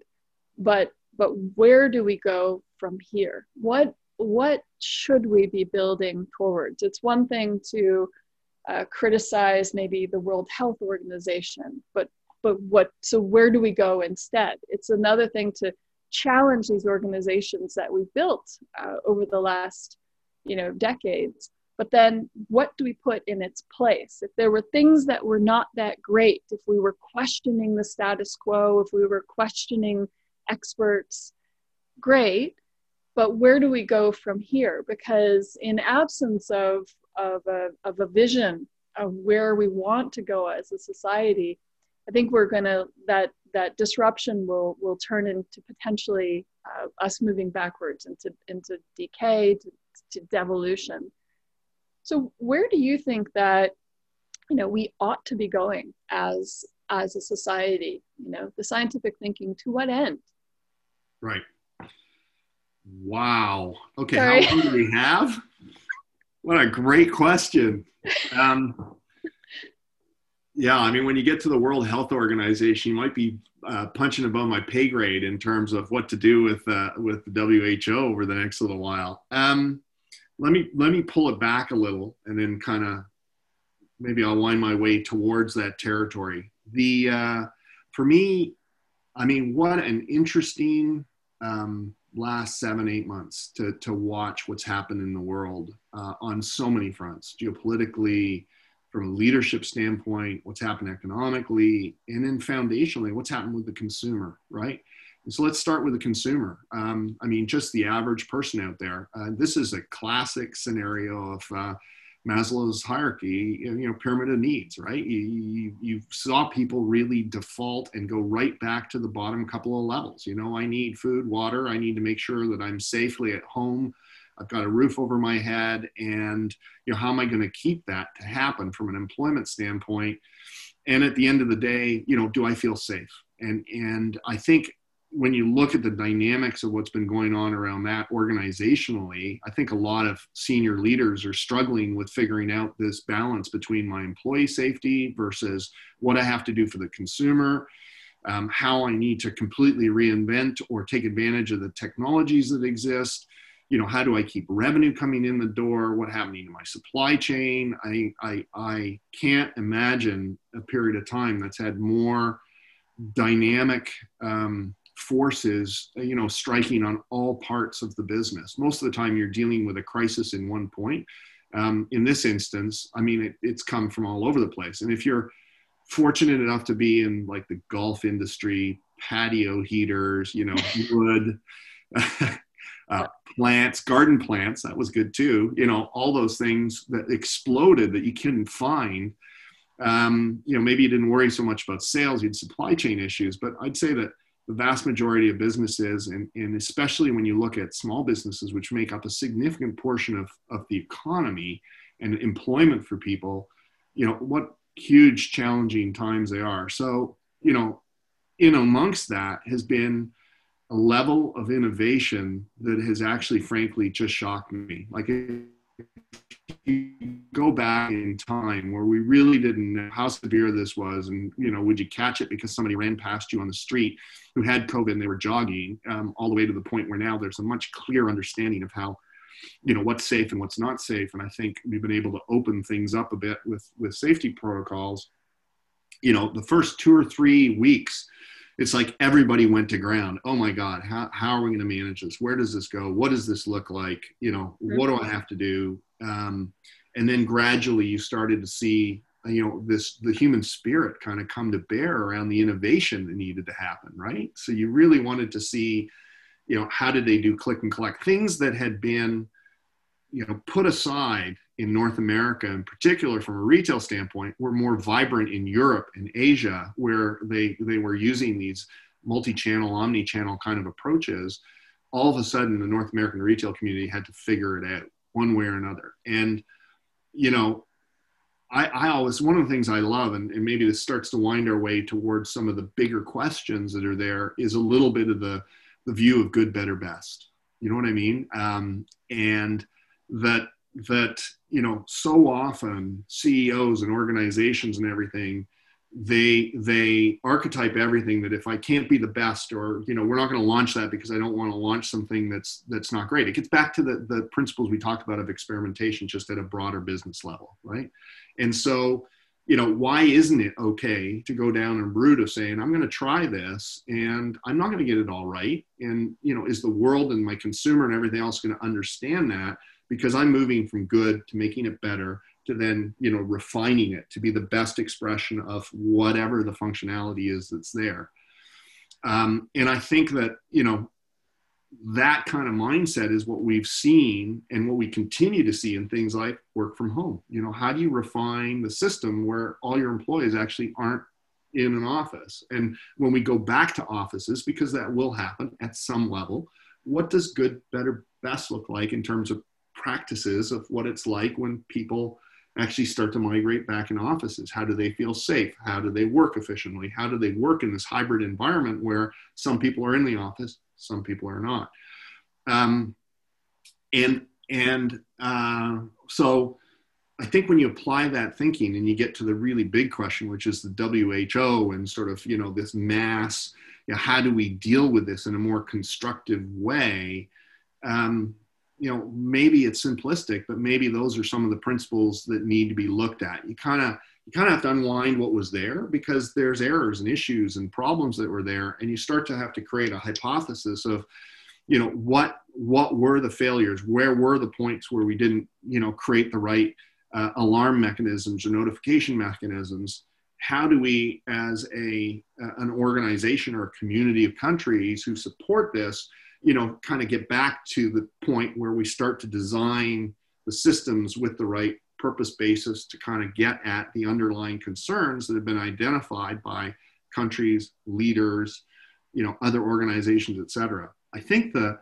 But but where do we go from here? What what should we be building towards? It's one thing to uh, criticize maybe the World Health Organization, but but what? So where do we go instead? It's another thing to challenge these organizations that we've built uh, over the last you know decades but then what do we put in its place if there were things that were not that great if we were questioning the status quo if we were questioning experts great but where do we go from here because in absence of of a, of a vision of where we want to go as a society i think we're going to that that disruption will will turn into potentially uh, us moving backwards into into decay to, to devolution. So where do you think that you know we ought to be going as as a society? You know the scientific thinking to what end? Right. Wow. Okay Sorry. how long do we have? What a great question. [LAUGHS] Um, yeah, I mean, when you get to the World Health Organization, you might be uh, punching above my pay grade in terms of what to do with uh, with the WHO over the next little while. Um, let me let me pull it back a little, and then kind of maybe I'll wind my way towards that territory. The uh, for me, I mean, what an interesting um, last seven eight months to to watch what's happened in the world uh, on so many fronts, geopolitically from a leadership standpoint, what's happened economically, and then foundationally, what's happened with the consumer, right? And so let's start with the consumer. Um, I mean, just the average person out there. Uh, this is a classic scenario of uh, Maslow's hierarchy, you know, pyramid of needs, right? You, you, you, saw people really default and go right back to the bottom couple of levels. You know, I need food, water. I need to make sure that I'm safely at home I've got a roof over my head, and you know how am I going to keep that to happen from an employment standpoint? And at the end of the day, you know, do I feel safe? And and I think when you look at the dynamics of what's been going on around that organizationally, I think a lot of senior leaders are struggling with figuring out this balance between my employee safety versus what I have to do for the consumer, um, how I need to completely reinvent or take advantage of the technologies that exist, you know how do i keep revenue coming in the door? What happening to my supply chain? I i i can't imagine a period of time that's had more dynamic um, forces you know striking on all parts of the business. Most of the time you're dealing with a crisis in one point. Um, in this instance i mean it, it's come from all over the place. And if you're fortunate enough to be in like the golf industry patio heaters you know [LAUGHS] wood uh, plants, garden plants, that was good too. You know, all those things that exploded that you couldn't find. Um, you know, maybe you didn't worry so much about sales, you had supply chain issues, but I'd say that the vast majority of businesses, and, and especially when you look at small businesses, which make up a significant portion of, of the economy and employment for people, you know, what huge challenging times they are. So, you know, in amongst that has been a level of innovation that has actually, frankly, just shocked me. Like, if you go back in time where we really didn't know how severe this was, and you know, would you catch it because somebody ran past you on the street who had COVID and they were jogging, um, all the way to the point where now there's a much clearer understanding of how you know what's safe and what's not safe and i think we've been able to open things up a bit with with safety protocols you know the first two or three weeks it's like everybody went to ground. Oh my God, how, how are we going to manage this? Where does this go? What does this look like? You know, what do I have to do? Um, and then gradually you started to see, you know, this, the human spirit kind of come to bear around the innovation that needed to happen, right? So you really wanted to see, you know, how did they do click and collect things that had been, you know, put aside in North America, in particular from a retail standpoint, were more vibrant in Europe and Asia, where they, they were using these multi-channel, omni-channel kind of approaches. All of a sudden, the North American retail community had to figure it out. one way or another. And, you know, I, I always, one of the things I love, and, and maybe this starts to wind our way towards some of the bigger questions that are there, is a little bit of the, the view of good, better, best. You know what I mean? Um, and that, that, you know, so often CEOs and organizations and everything, they they archetype everything that if i can't be the best or you know we're not going to launch that because i don't want to launch something that's that's not great. It gets back to the the principles we talked about of experimentation just at a broader business level right? And so you know why isn't it okay to go down and route of saying i'm going to try this and i'm not going to get it all right and you know is the world and my consumer and everything else going to understand that? Because i'm moving from good to making it better to then you know refining it to be the best expression of whatever the functionality is that's there. Um, and i think that you know that kind of mindset is what we've seen and what we continue to see in things like work from home you know how do you refine the system where all your employees actually aren't in an office and when we go back to offices because that will happen at some level what does good better best look like in terms of practices of what it's like when people actually start to migrate back in offices? How do they feel safe? How do they work efficiently? How do they work in this hybrid environment where some people are in the office, some people are not? Um, and and uh, so I think when you apply that thinking and you get to the really big question, which is the WHO and sort of you know this mass, you know, how do we deal with this in a more constructive way? Um, you know maybe it's simplistic but maybe those are some of the principles that need to be looked at you kind of you kind of have to unwind what was there because there's errors and issues and problems that were there and you start to have to create a hypothesis of you know what what were the failures? Where were the points where we didn't you know create the right uh, alarm mechanisms or notification mechanisms? How do we as a uh, an organization or a community of countries who support this you know, kind of get back to the point where we start to design the systems with the right purpose basis to kind of get at the underlying concerns that have been identified by countries, leaders, you know, other organizations, et cetera. I think the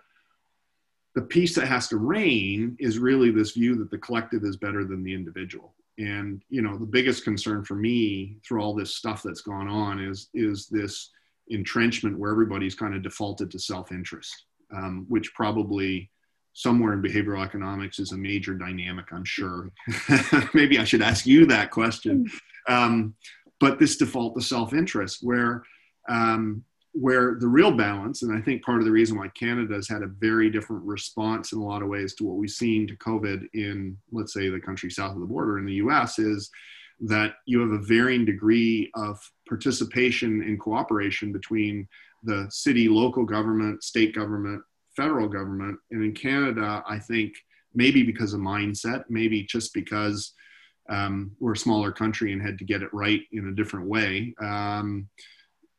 the piece that has to reign is really this view that the collective is better than the individual. And you know, the biggest concern for me through all this stuff that's gone on is is this entrenchment where everybody's kind of defaulted to self-interest um, which probably somewhere in behavioral economics is a major dynamic, I'm sure. [LAUGHS] Maybe I should ask you that question. Um, but this default to self interest, where um, where the real balance, and I think part of the reason why Canada has had a very different response in a lot of ways to what we've seen to COVID in, let's say, the country south of the border in the US, is that you have a varying degree of participation and cooperation between the city, local government, state government, federal government. And in Canada, I think maybe because of mindset, maybe just because um, we're a smaller country and had to get it right in a different way. Um,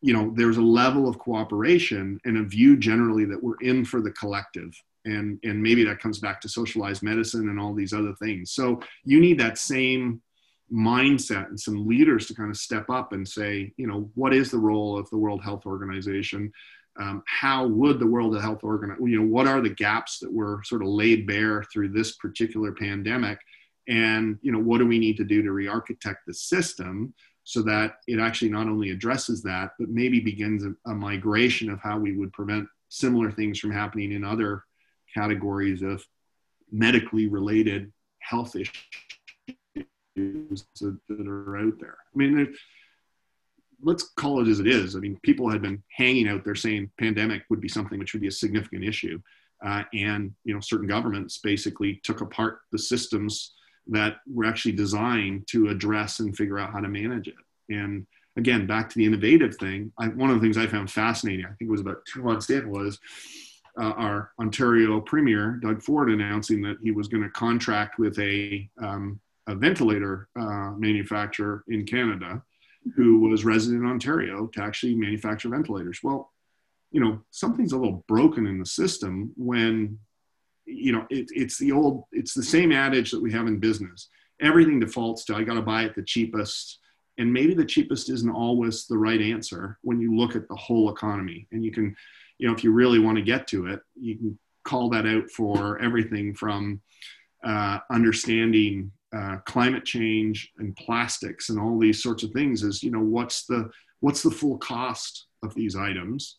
you know, there's a level of cooperation and a view generally that we're in for the collective. And, and maybe that comes back to socialized medicine and all these other things. So you need that same mindset and some leaders to kind of step up and say, you know, what is the role of the World Health Organization? Um, how would the World of Health Organization, you know, what are the gaps that were sort of laid bare through this particular pandemic? And, you know, what do we need to do to re architect the system so that it actually not only addresses that, but maybe begins a, a migration of how we would prevent similar things from happening in other categories of medically related health issues that, that are out there. I mean, let's call it as it is. I mean, people had been hanging out there saying pandemic would be something which would be a significant issue. Uh, and, you know, certain governments basically took apart the systems that were actually designed to address and figure out how to manage it. And again, back to the innovative thing, I, one of the things I found fascinating, I think it was about two months in, was uh, our Ontario Premier, Doug Ford, announcing that he was going to contract with a um, a ventilator uh, manufacturer in Canada who was resident in Ontario to actually manufacture ventilators. Well, you know, something's a little broken in the system when, you know, it, it's the old, it's the same adage that we have in business. Everything defaults to I got to buy it the cheapest. And maybe the cheapest isn't always the right answer when you look at the whole economy. And you can, you know, if you really want to get to it, you can call that out for everything from uh, understanding uh, climate change and plastics and all these sorts of things is you know what's the what's the full cost of these items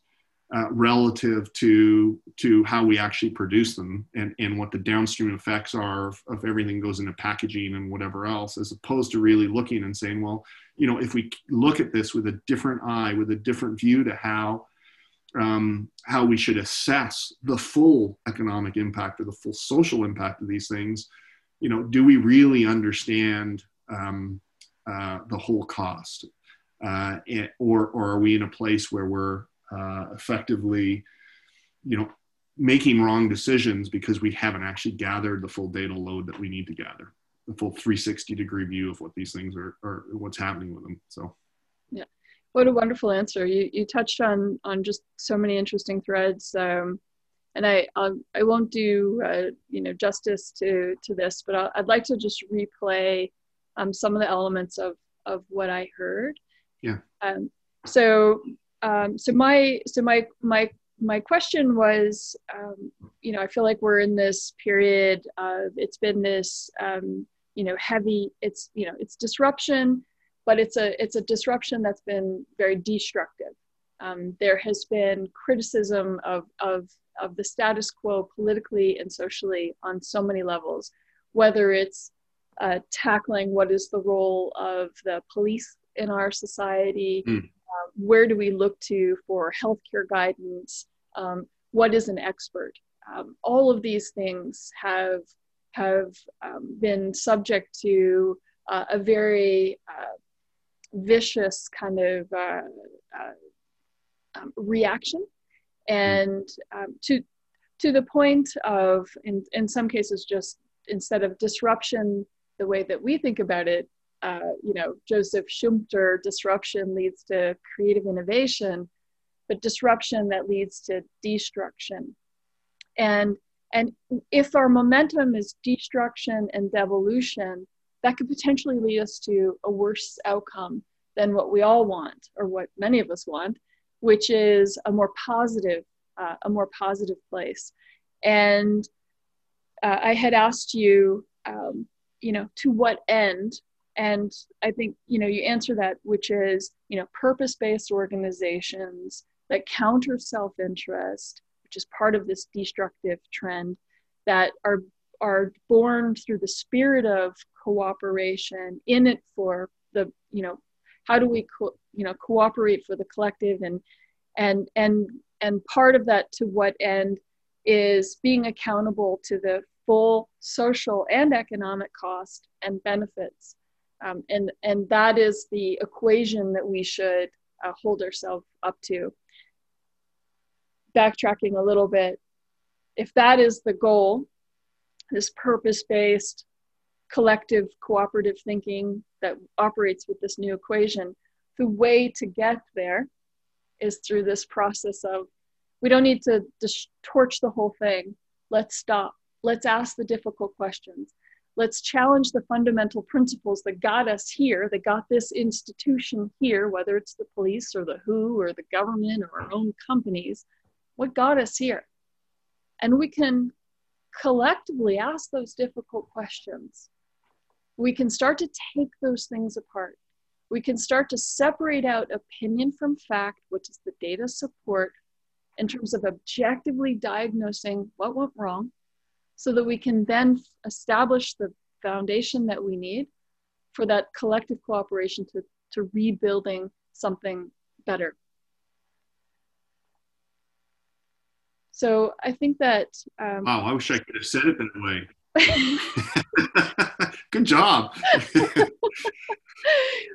uh, relative to to how we actually produce them and, and what the downstream effects are of, of everything goes into packaging and whatever else as opposed to really looking and saying well you know if we look at this with a different eye with a different view to how um, how we should assess the full economic impact or the full social impact of these things you know do we really understand um, uh, the whole cost uh, or, or are we in a place where we're uh, effectively, you know, making wrong decisions because we haven't actually gathered the full data load that we need to gather, the full 360 degree view of what these things are or what's happening with them. So, yeah, what a wonderful answer. You you touched on on just so many interesting threads. Um, and I I'll, I won't do uh, you know justice to to this, but i would like to just replay um, some of the elements of of what I heard. Yeah. Um, so um, so my so my my my question was um, you know i feel like we're in this period of it's been this um, you know heavy it's you know it's disruption but it's a it's a disruption that's been very destructive um, there has been criticism of of of the status quo politically and socially on so many levels whether it's uh, tackling what is the role of the police in our society mm where do we look to for healthcare guidance? Um, what is an expert? Um, all of these things have have um, been subject to uh, a very uh, vicious kind of uh, uh um, reaction, and um, to to the point of in in some cases just instead of disruption the way that we think about it uh, you know, Joseph Schumpeter, disruption leads to creative innovation, but disruption that leads to destruction. And, and if our momentum is destruction and devolution, that could potentially lead us to a worse outcome than what we all want, or what many of us want, which is a more positive, uh, a more positive place. And uh, I had asked you, um, you know, to what end and i think you know you answer that which is you know purpose-based organizations that counter self-interest which is part of this destructive trend that are are born through the spirit of cooperation in it for the you know how do we co- you know cooperate for the collective and and and and part of that to what end is being accountable to the full social and economic cost and benefits um, and, and that is the equation that we should uh, hold ourselves up to. Backtracking a little bit, if that is the goal, this purpose based, collective, cooperative thinking that operates with this new equation, the way to get there is through this process of we don't need to torch the whole thing. Let's stop. Let's ask the difficult questions let's challenge the fundamental principles that got us here, that got this institution here, whether it's the police or the WHO or the government or our own companies, what got us here? And we can collectively ask those difficult questions. We can start to take those things apart. We can start to separate out opinion from fact, which is the data support, in terms of objectively diagnosing what went wrong so that we can then establish the foundation that we need for that collective cooperation to, to rebuilding something better. So I think that. Um, wow, I wish I could have said it that way. [LAUGHS] [LAUGHS] Good job. [LAUGHS]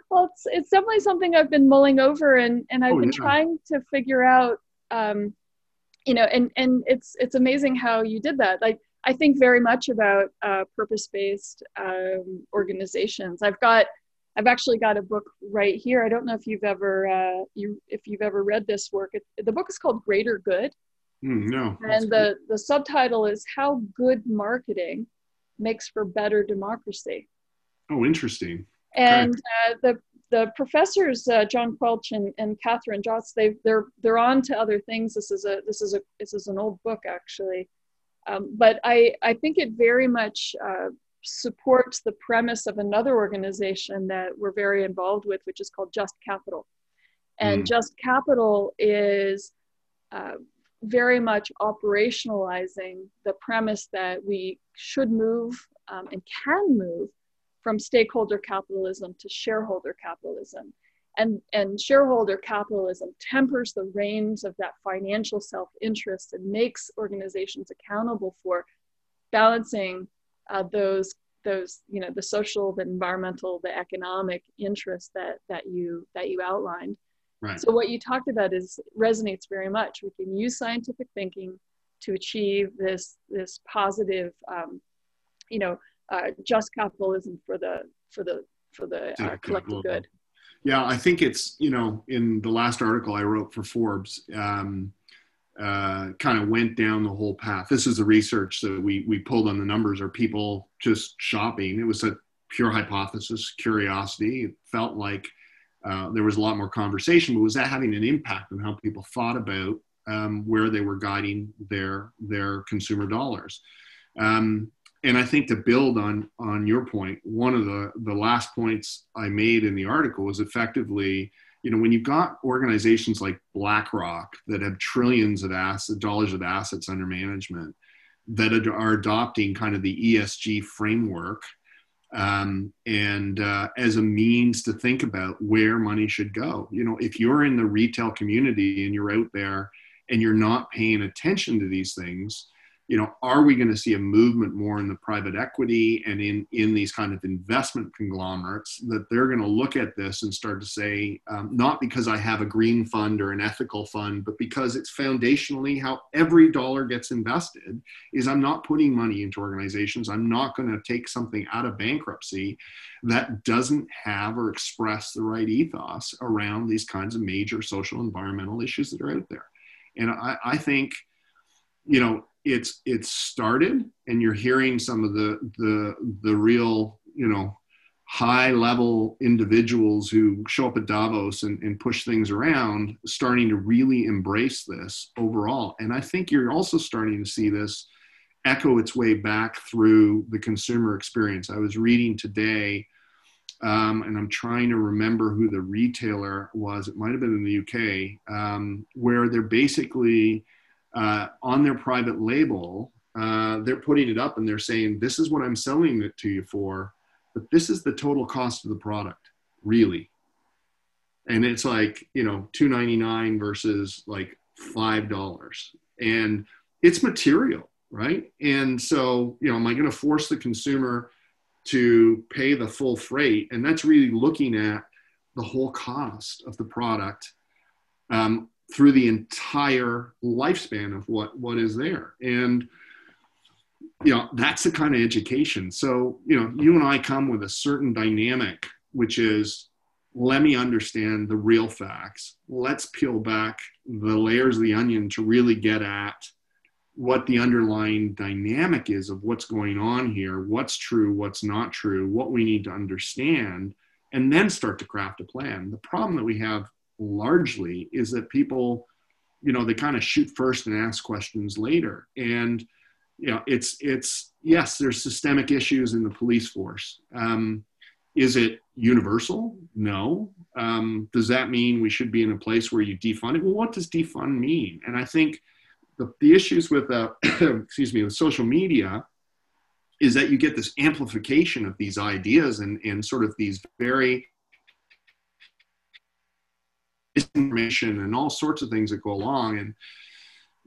well, it's, it's definitely something I've been mulling over and, and I've oh, been yeah. trying to figure out, um, you know, and, and it's, it's amazing how you did that. Like I think very much about uh, purpose-based um, organizations. I've got, I've actually got a book right here. I don't know if you've ever, uh, you if you've ever read this work. It, the book is called Greater Good. Mm, no. And the the subtitle is How Good Marketing Makes for Better Democracy. Oh, interesting. And uh, the the professors uh, John Quelch and, and Katherine Jocz, they they're they're on to other things. This is a this is a this is an old book actually Um, but I, I think it very much uh, supports the premise of another organization that we're very involved with, which is called Just Capital. And mm. Just Capital is uh, very much operationalizing the premise that we should move um, and can move from stakeholder capitalism to shareholder capitalism. And, and shareholder capitalism tempers the reins of that financial self interest and makes organizations accountable for balancing uh, those those you know the social the environmental the economic interests that that you that you outlined right. so what you talked about is resonates very much we can use scientific thinking to achieve this this positive um, you know uh, just capitalism for the for the for the uh, collective good yeah i think it's you know in the last article i wrote for forbes um, uh, kind of went down the whole path. This is the research that we we pulled on the numbers. Are people just shopping? It was a pure hypothesis, curiosity. It felt like uh, there was a lot more conversation, but was that having an impact on how people thought about um, where they were guiding their their consumer dollars? Um, and I think to build on on your point, one of the the last points I made in the article was effectively you know, when you've got organizations like BlackRock that have trillions of assets, dollars of assets under management that are adopting kind of the ESG framework um, and uh, as a means to think about where money should go. You know, if you're in the retail community and you're out there and you're not paying attention to these things, you know, are we going to see a movement more in the private equity and in in these kind of investment conglomerates that they're going to look at this and start to say, um, not because I have a green fund or an ethical fund, but because it's foundationally how every dollar gets invested. Is I'm not putting money into organizations. I'm not going to take something out of bankruptcy that doesn't have or express the right ethos around these kinds of major social environmental issues that are out there. And I, I think, you know it's it's started and you're hearing some of the the the real you know high level individuals who show up at davos and, and push things around starting to really embrace this overall and i think you're also starting to see this echo its way back through the consumer experience i was reading today um, and I'm trying to remember who the retailer was. It might have been in the UK, um, where they're basically uh, on their private label, uh, they're putting it up and they're saying, this is what I'm selling it to you for, but this is the total cost of the product, really. And it's like, you know, two ninety nine versus like $5. And it's material, right? And so, you know, am I going to force the consumer to pay the full freight? And that's really looking at the whole cost of the product um, through the entire lifespan of what what is there. And you know that's the kind of education. So you know you and i come with a certain dynamic which is let me understand the real facts. Let's peel back the layers of the onion to really get at what the underlying dynamic is of what's going on here what's true what's not true what we need to understand and then start to craft a plan. The problem that we have largely is that people, you know, they kind of shoot first and ask questions later. And, you know, it's, it's, yes, there's systemic issues in the police force. Um, is it universal? No. Um, does that mean we should be in a place where you defund it? Well, what does defund mean? And I think the, the issues with, uh, [CLEARS THROAT] excuse me, with social media is that you get this amplification of these ideas and, and sort of these very misinformation and all sorts of things that go along. And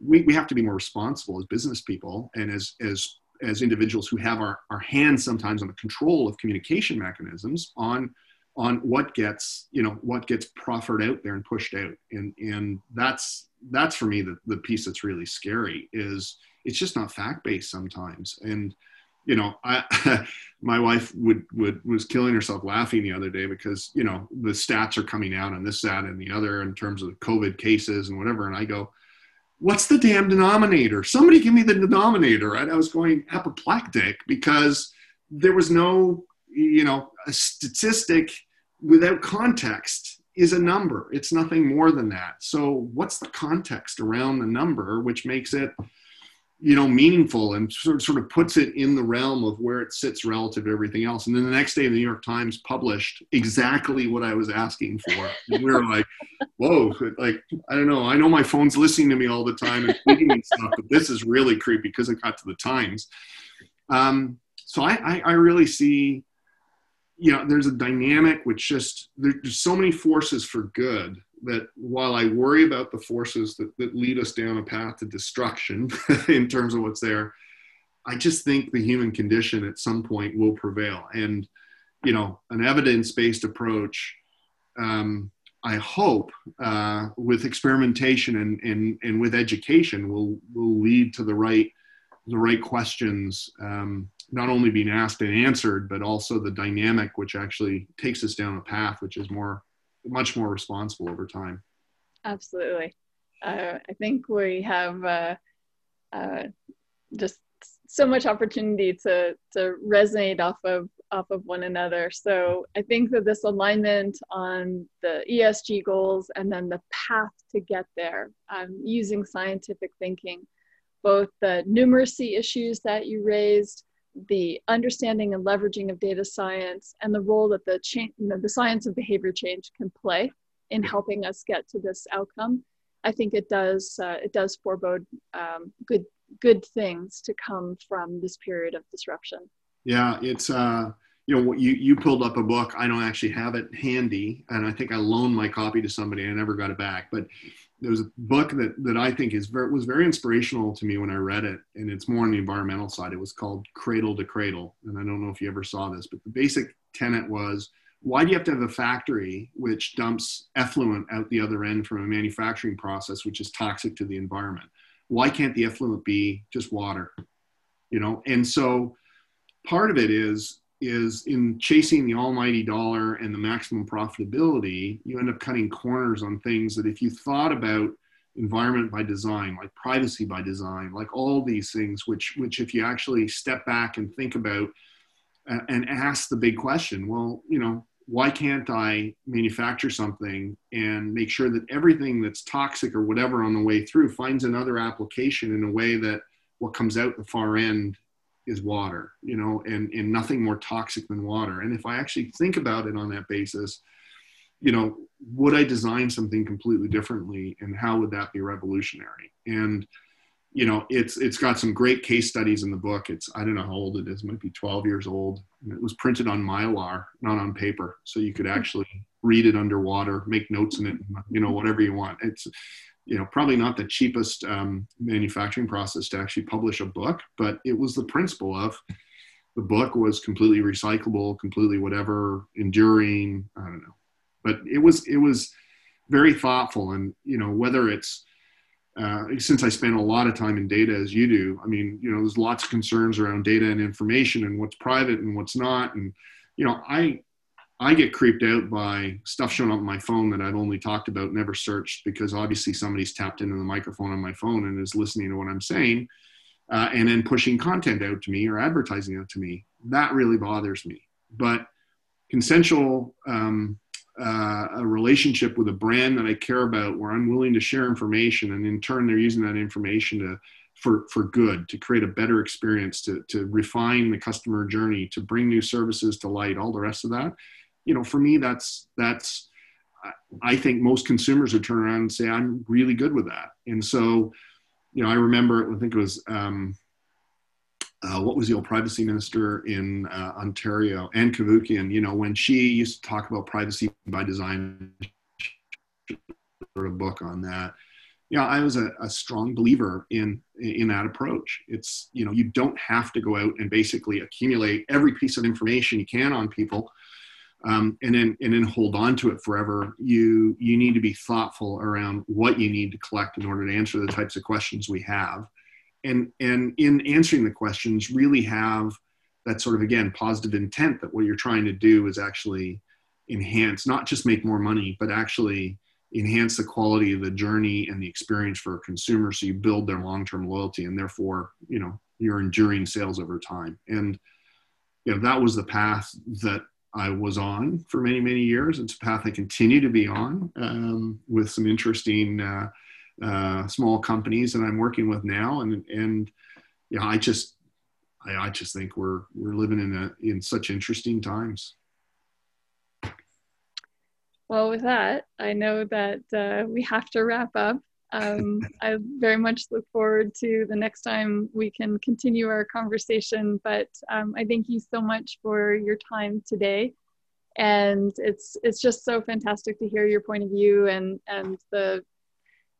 we, we have to be more responsible as business people and as, as, as individuals who have our, our hands sometimes on the control of communication mechanisms on, on what gets, you know, what gets proffered out there and pushed out. And, and that's, that's for me the, the piece that's really scary is it's just not fact-based sometimes. And, you know, I, [LAUGHS] my wife would, would, was killing herself laughing the other day because, you know, the stats are coming out on this, that, and the other in terms of COVID cases and whatever. And I go, what's the damn denominator? Somebody give me the denominator. Right? I was going apoplectic because there was no, you know, a statistic without context is a number. It's nothing more than that. So what's the context around the number, which makes it, you know meaningful and sort of, sort of puts it in the realm of where it sits relative to everything else. And then the next day the new york times published exactly what i was asking for. And we were like whoa like i don't know. I know my phone's listening to me all the time and tweeting me stuff but this is really creepy because it got to the times. Um, so I, I, I really see you know there's a dynamic which just there's so many forces for good that while I worry about the forces that, that lead us down a path to destruction [LAUGHS] in terms of what's there, I just think the human condition at some point will prevail. And, you know, an evidence based approach, um, I hope, uh, with experimentation and, and, and with education, will, will lead to the right, the right questions, um, not only being asked and answered, but also the dynamic which actually takes us down a path which is more much more responsible over time. Absolutely. Uh, I think we have uh, uh, just so much opportunity to to resonate off of off of one another. So I think that this alignment on the ESG goals and then the path to get there, um, using scientific thinking, both the numeracy issues that you raised, the understanding and leveraging of data science and the role that the change, you know, the science of behavior change can play in helping us get to this outcome. I think it does uh, it does forebode um, good good things to come from this period of disruption. Yeah, it's uh, you know you you pulled up a book. I don't actually have it handy, and I think I loaned my copy to somebody. I never got it back, but there's a book that, that I think is very, was very inspirational to me when I read it, and it's more on the environmental side. It was called Cradle to Cradle, and I don't know if you ever saw this, but the basic tenet was why do you have to have a factory which dumps effluent out the other end from a manufacturing process which is toxic to the environment? Why can't the effluent be just water? You know, and so part of it is is in chasing the almighty dollar and the maximum profitability, you end up cutting corners on things that if you thought about environment by design, like privacy by design, like all these things, which, which if you actually step back and think about uh, and ask the big question, well, you know, why can't I manufacture something and make sure that everything that's toxic or whatever on the way through finds another application in a way that what comes out the far end is water, you know, and, and nothing more toxic than water. And if I actually think about it on that basis, you know, would I design something completely differently and how would that be revolutionary? And, you know, it's it's got some great case studies in the book. It's I don't know how old it is, it might be 12 years old. It was printed on mylar, not on paper. So you could hmm. actually read it underwater, make notes in it, you know, whatever you want. It's you know probably not the cheapest um, manufacturing process to actually publish a book but it was the principle of the book was completely recyclable completely whatever enduring i don't know but it was it was very thoughtful and you know whether it's uh, since I spend a lot of time in data as you do, I mean, you know, there's lots of concerns around data and information and what's private and what's not. And, you know, I, I get creeped out by stuff showing up on my phone that I've only talked about, never searched, because obviously somebody's tapped into the microphone on my phone and is listening to what I'm saying, uh, and then pushing content out to me or advertising out to me. That really bothers me. But consensual um, uh, a relationship with a brand that I care about, where I'm willing to share information, and in turn they're using that information to for for good, to create a better experience, to to refine the customer journey, to bring new services to light, all the rest of that you know, for me, that's that's I think most consumers would turn around and say, I'm really good with that. And so, you know, I remember, I think it was, um, uh, what was the old privacy minister in uh, Ontario, Ann Cavoukian, you know, when she used to talk about privacy by design, wrote a book on that. Yeah, I was a, a strong believer in in that approach. It's you know you don't have to go out and basically accumulate every piece of information you can on people um, and then and then hold on to it forever. You you need to be thoughtful around what you need to collect in order to answer the types of questions we have, and and in answering the questions, really have that sort of again positive intent that what you're trying to do is actually enhance, not just make more money, but actually enhance the quality of the journey and the experience for a consumer, so you build their long-term loyalty, and therefore you know you're enduring sales over time. And you know that was the path that I was on for many, many years. It's a path I continue to be on um, with some interesting uh, uh, small companies that I'm working with now, and and yeah, I just I, I just think we're we're living in a in such interesting times. Well, with that, I know that uh, we have to wrap up. Um, I very much look forward to the next time we can continue our conversation. But um, I thank you so much for your time today, and it's it's just so fantastic to hear your point of view and and the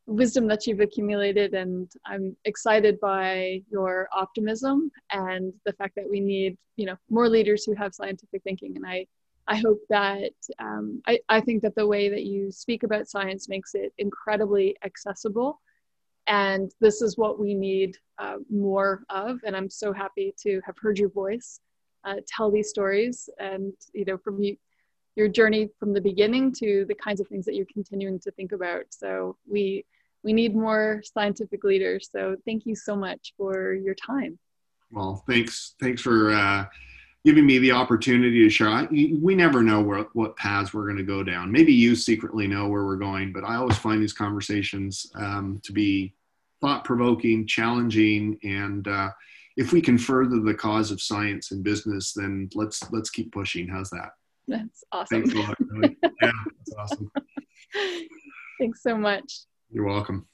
wisdom that you've accumulated. And I'm excited by your optimism and the fact that we need you know more leaders who have scientific thinking. And I I hope that um, I, I think that the way that you speak about science makes it incredibly accessible. And this is what we need uh, more of. And I'm so happy to have heard your voice uh, tell these stories and, you know, from you, your journey from the beginning to the kinds of things that you're continuing to think about. So we, we need more scientific leaders. So thank you so much for your time. Well, thanks. Thanks for, uh giving me the opportunity to share. I, we never know where, what paths we're going to go down. Maybe you secretly know where we're going, but I always find these conversations um, to be thought provoking, challenging, and uh, if we can further the cause of science and business, then let's let's keep pushing. How's that? That's awesome. Thanks a lot. [LAUGHS] yeah, that's awesome. Thanks so much. You're welcome.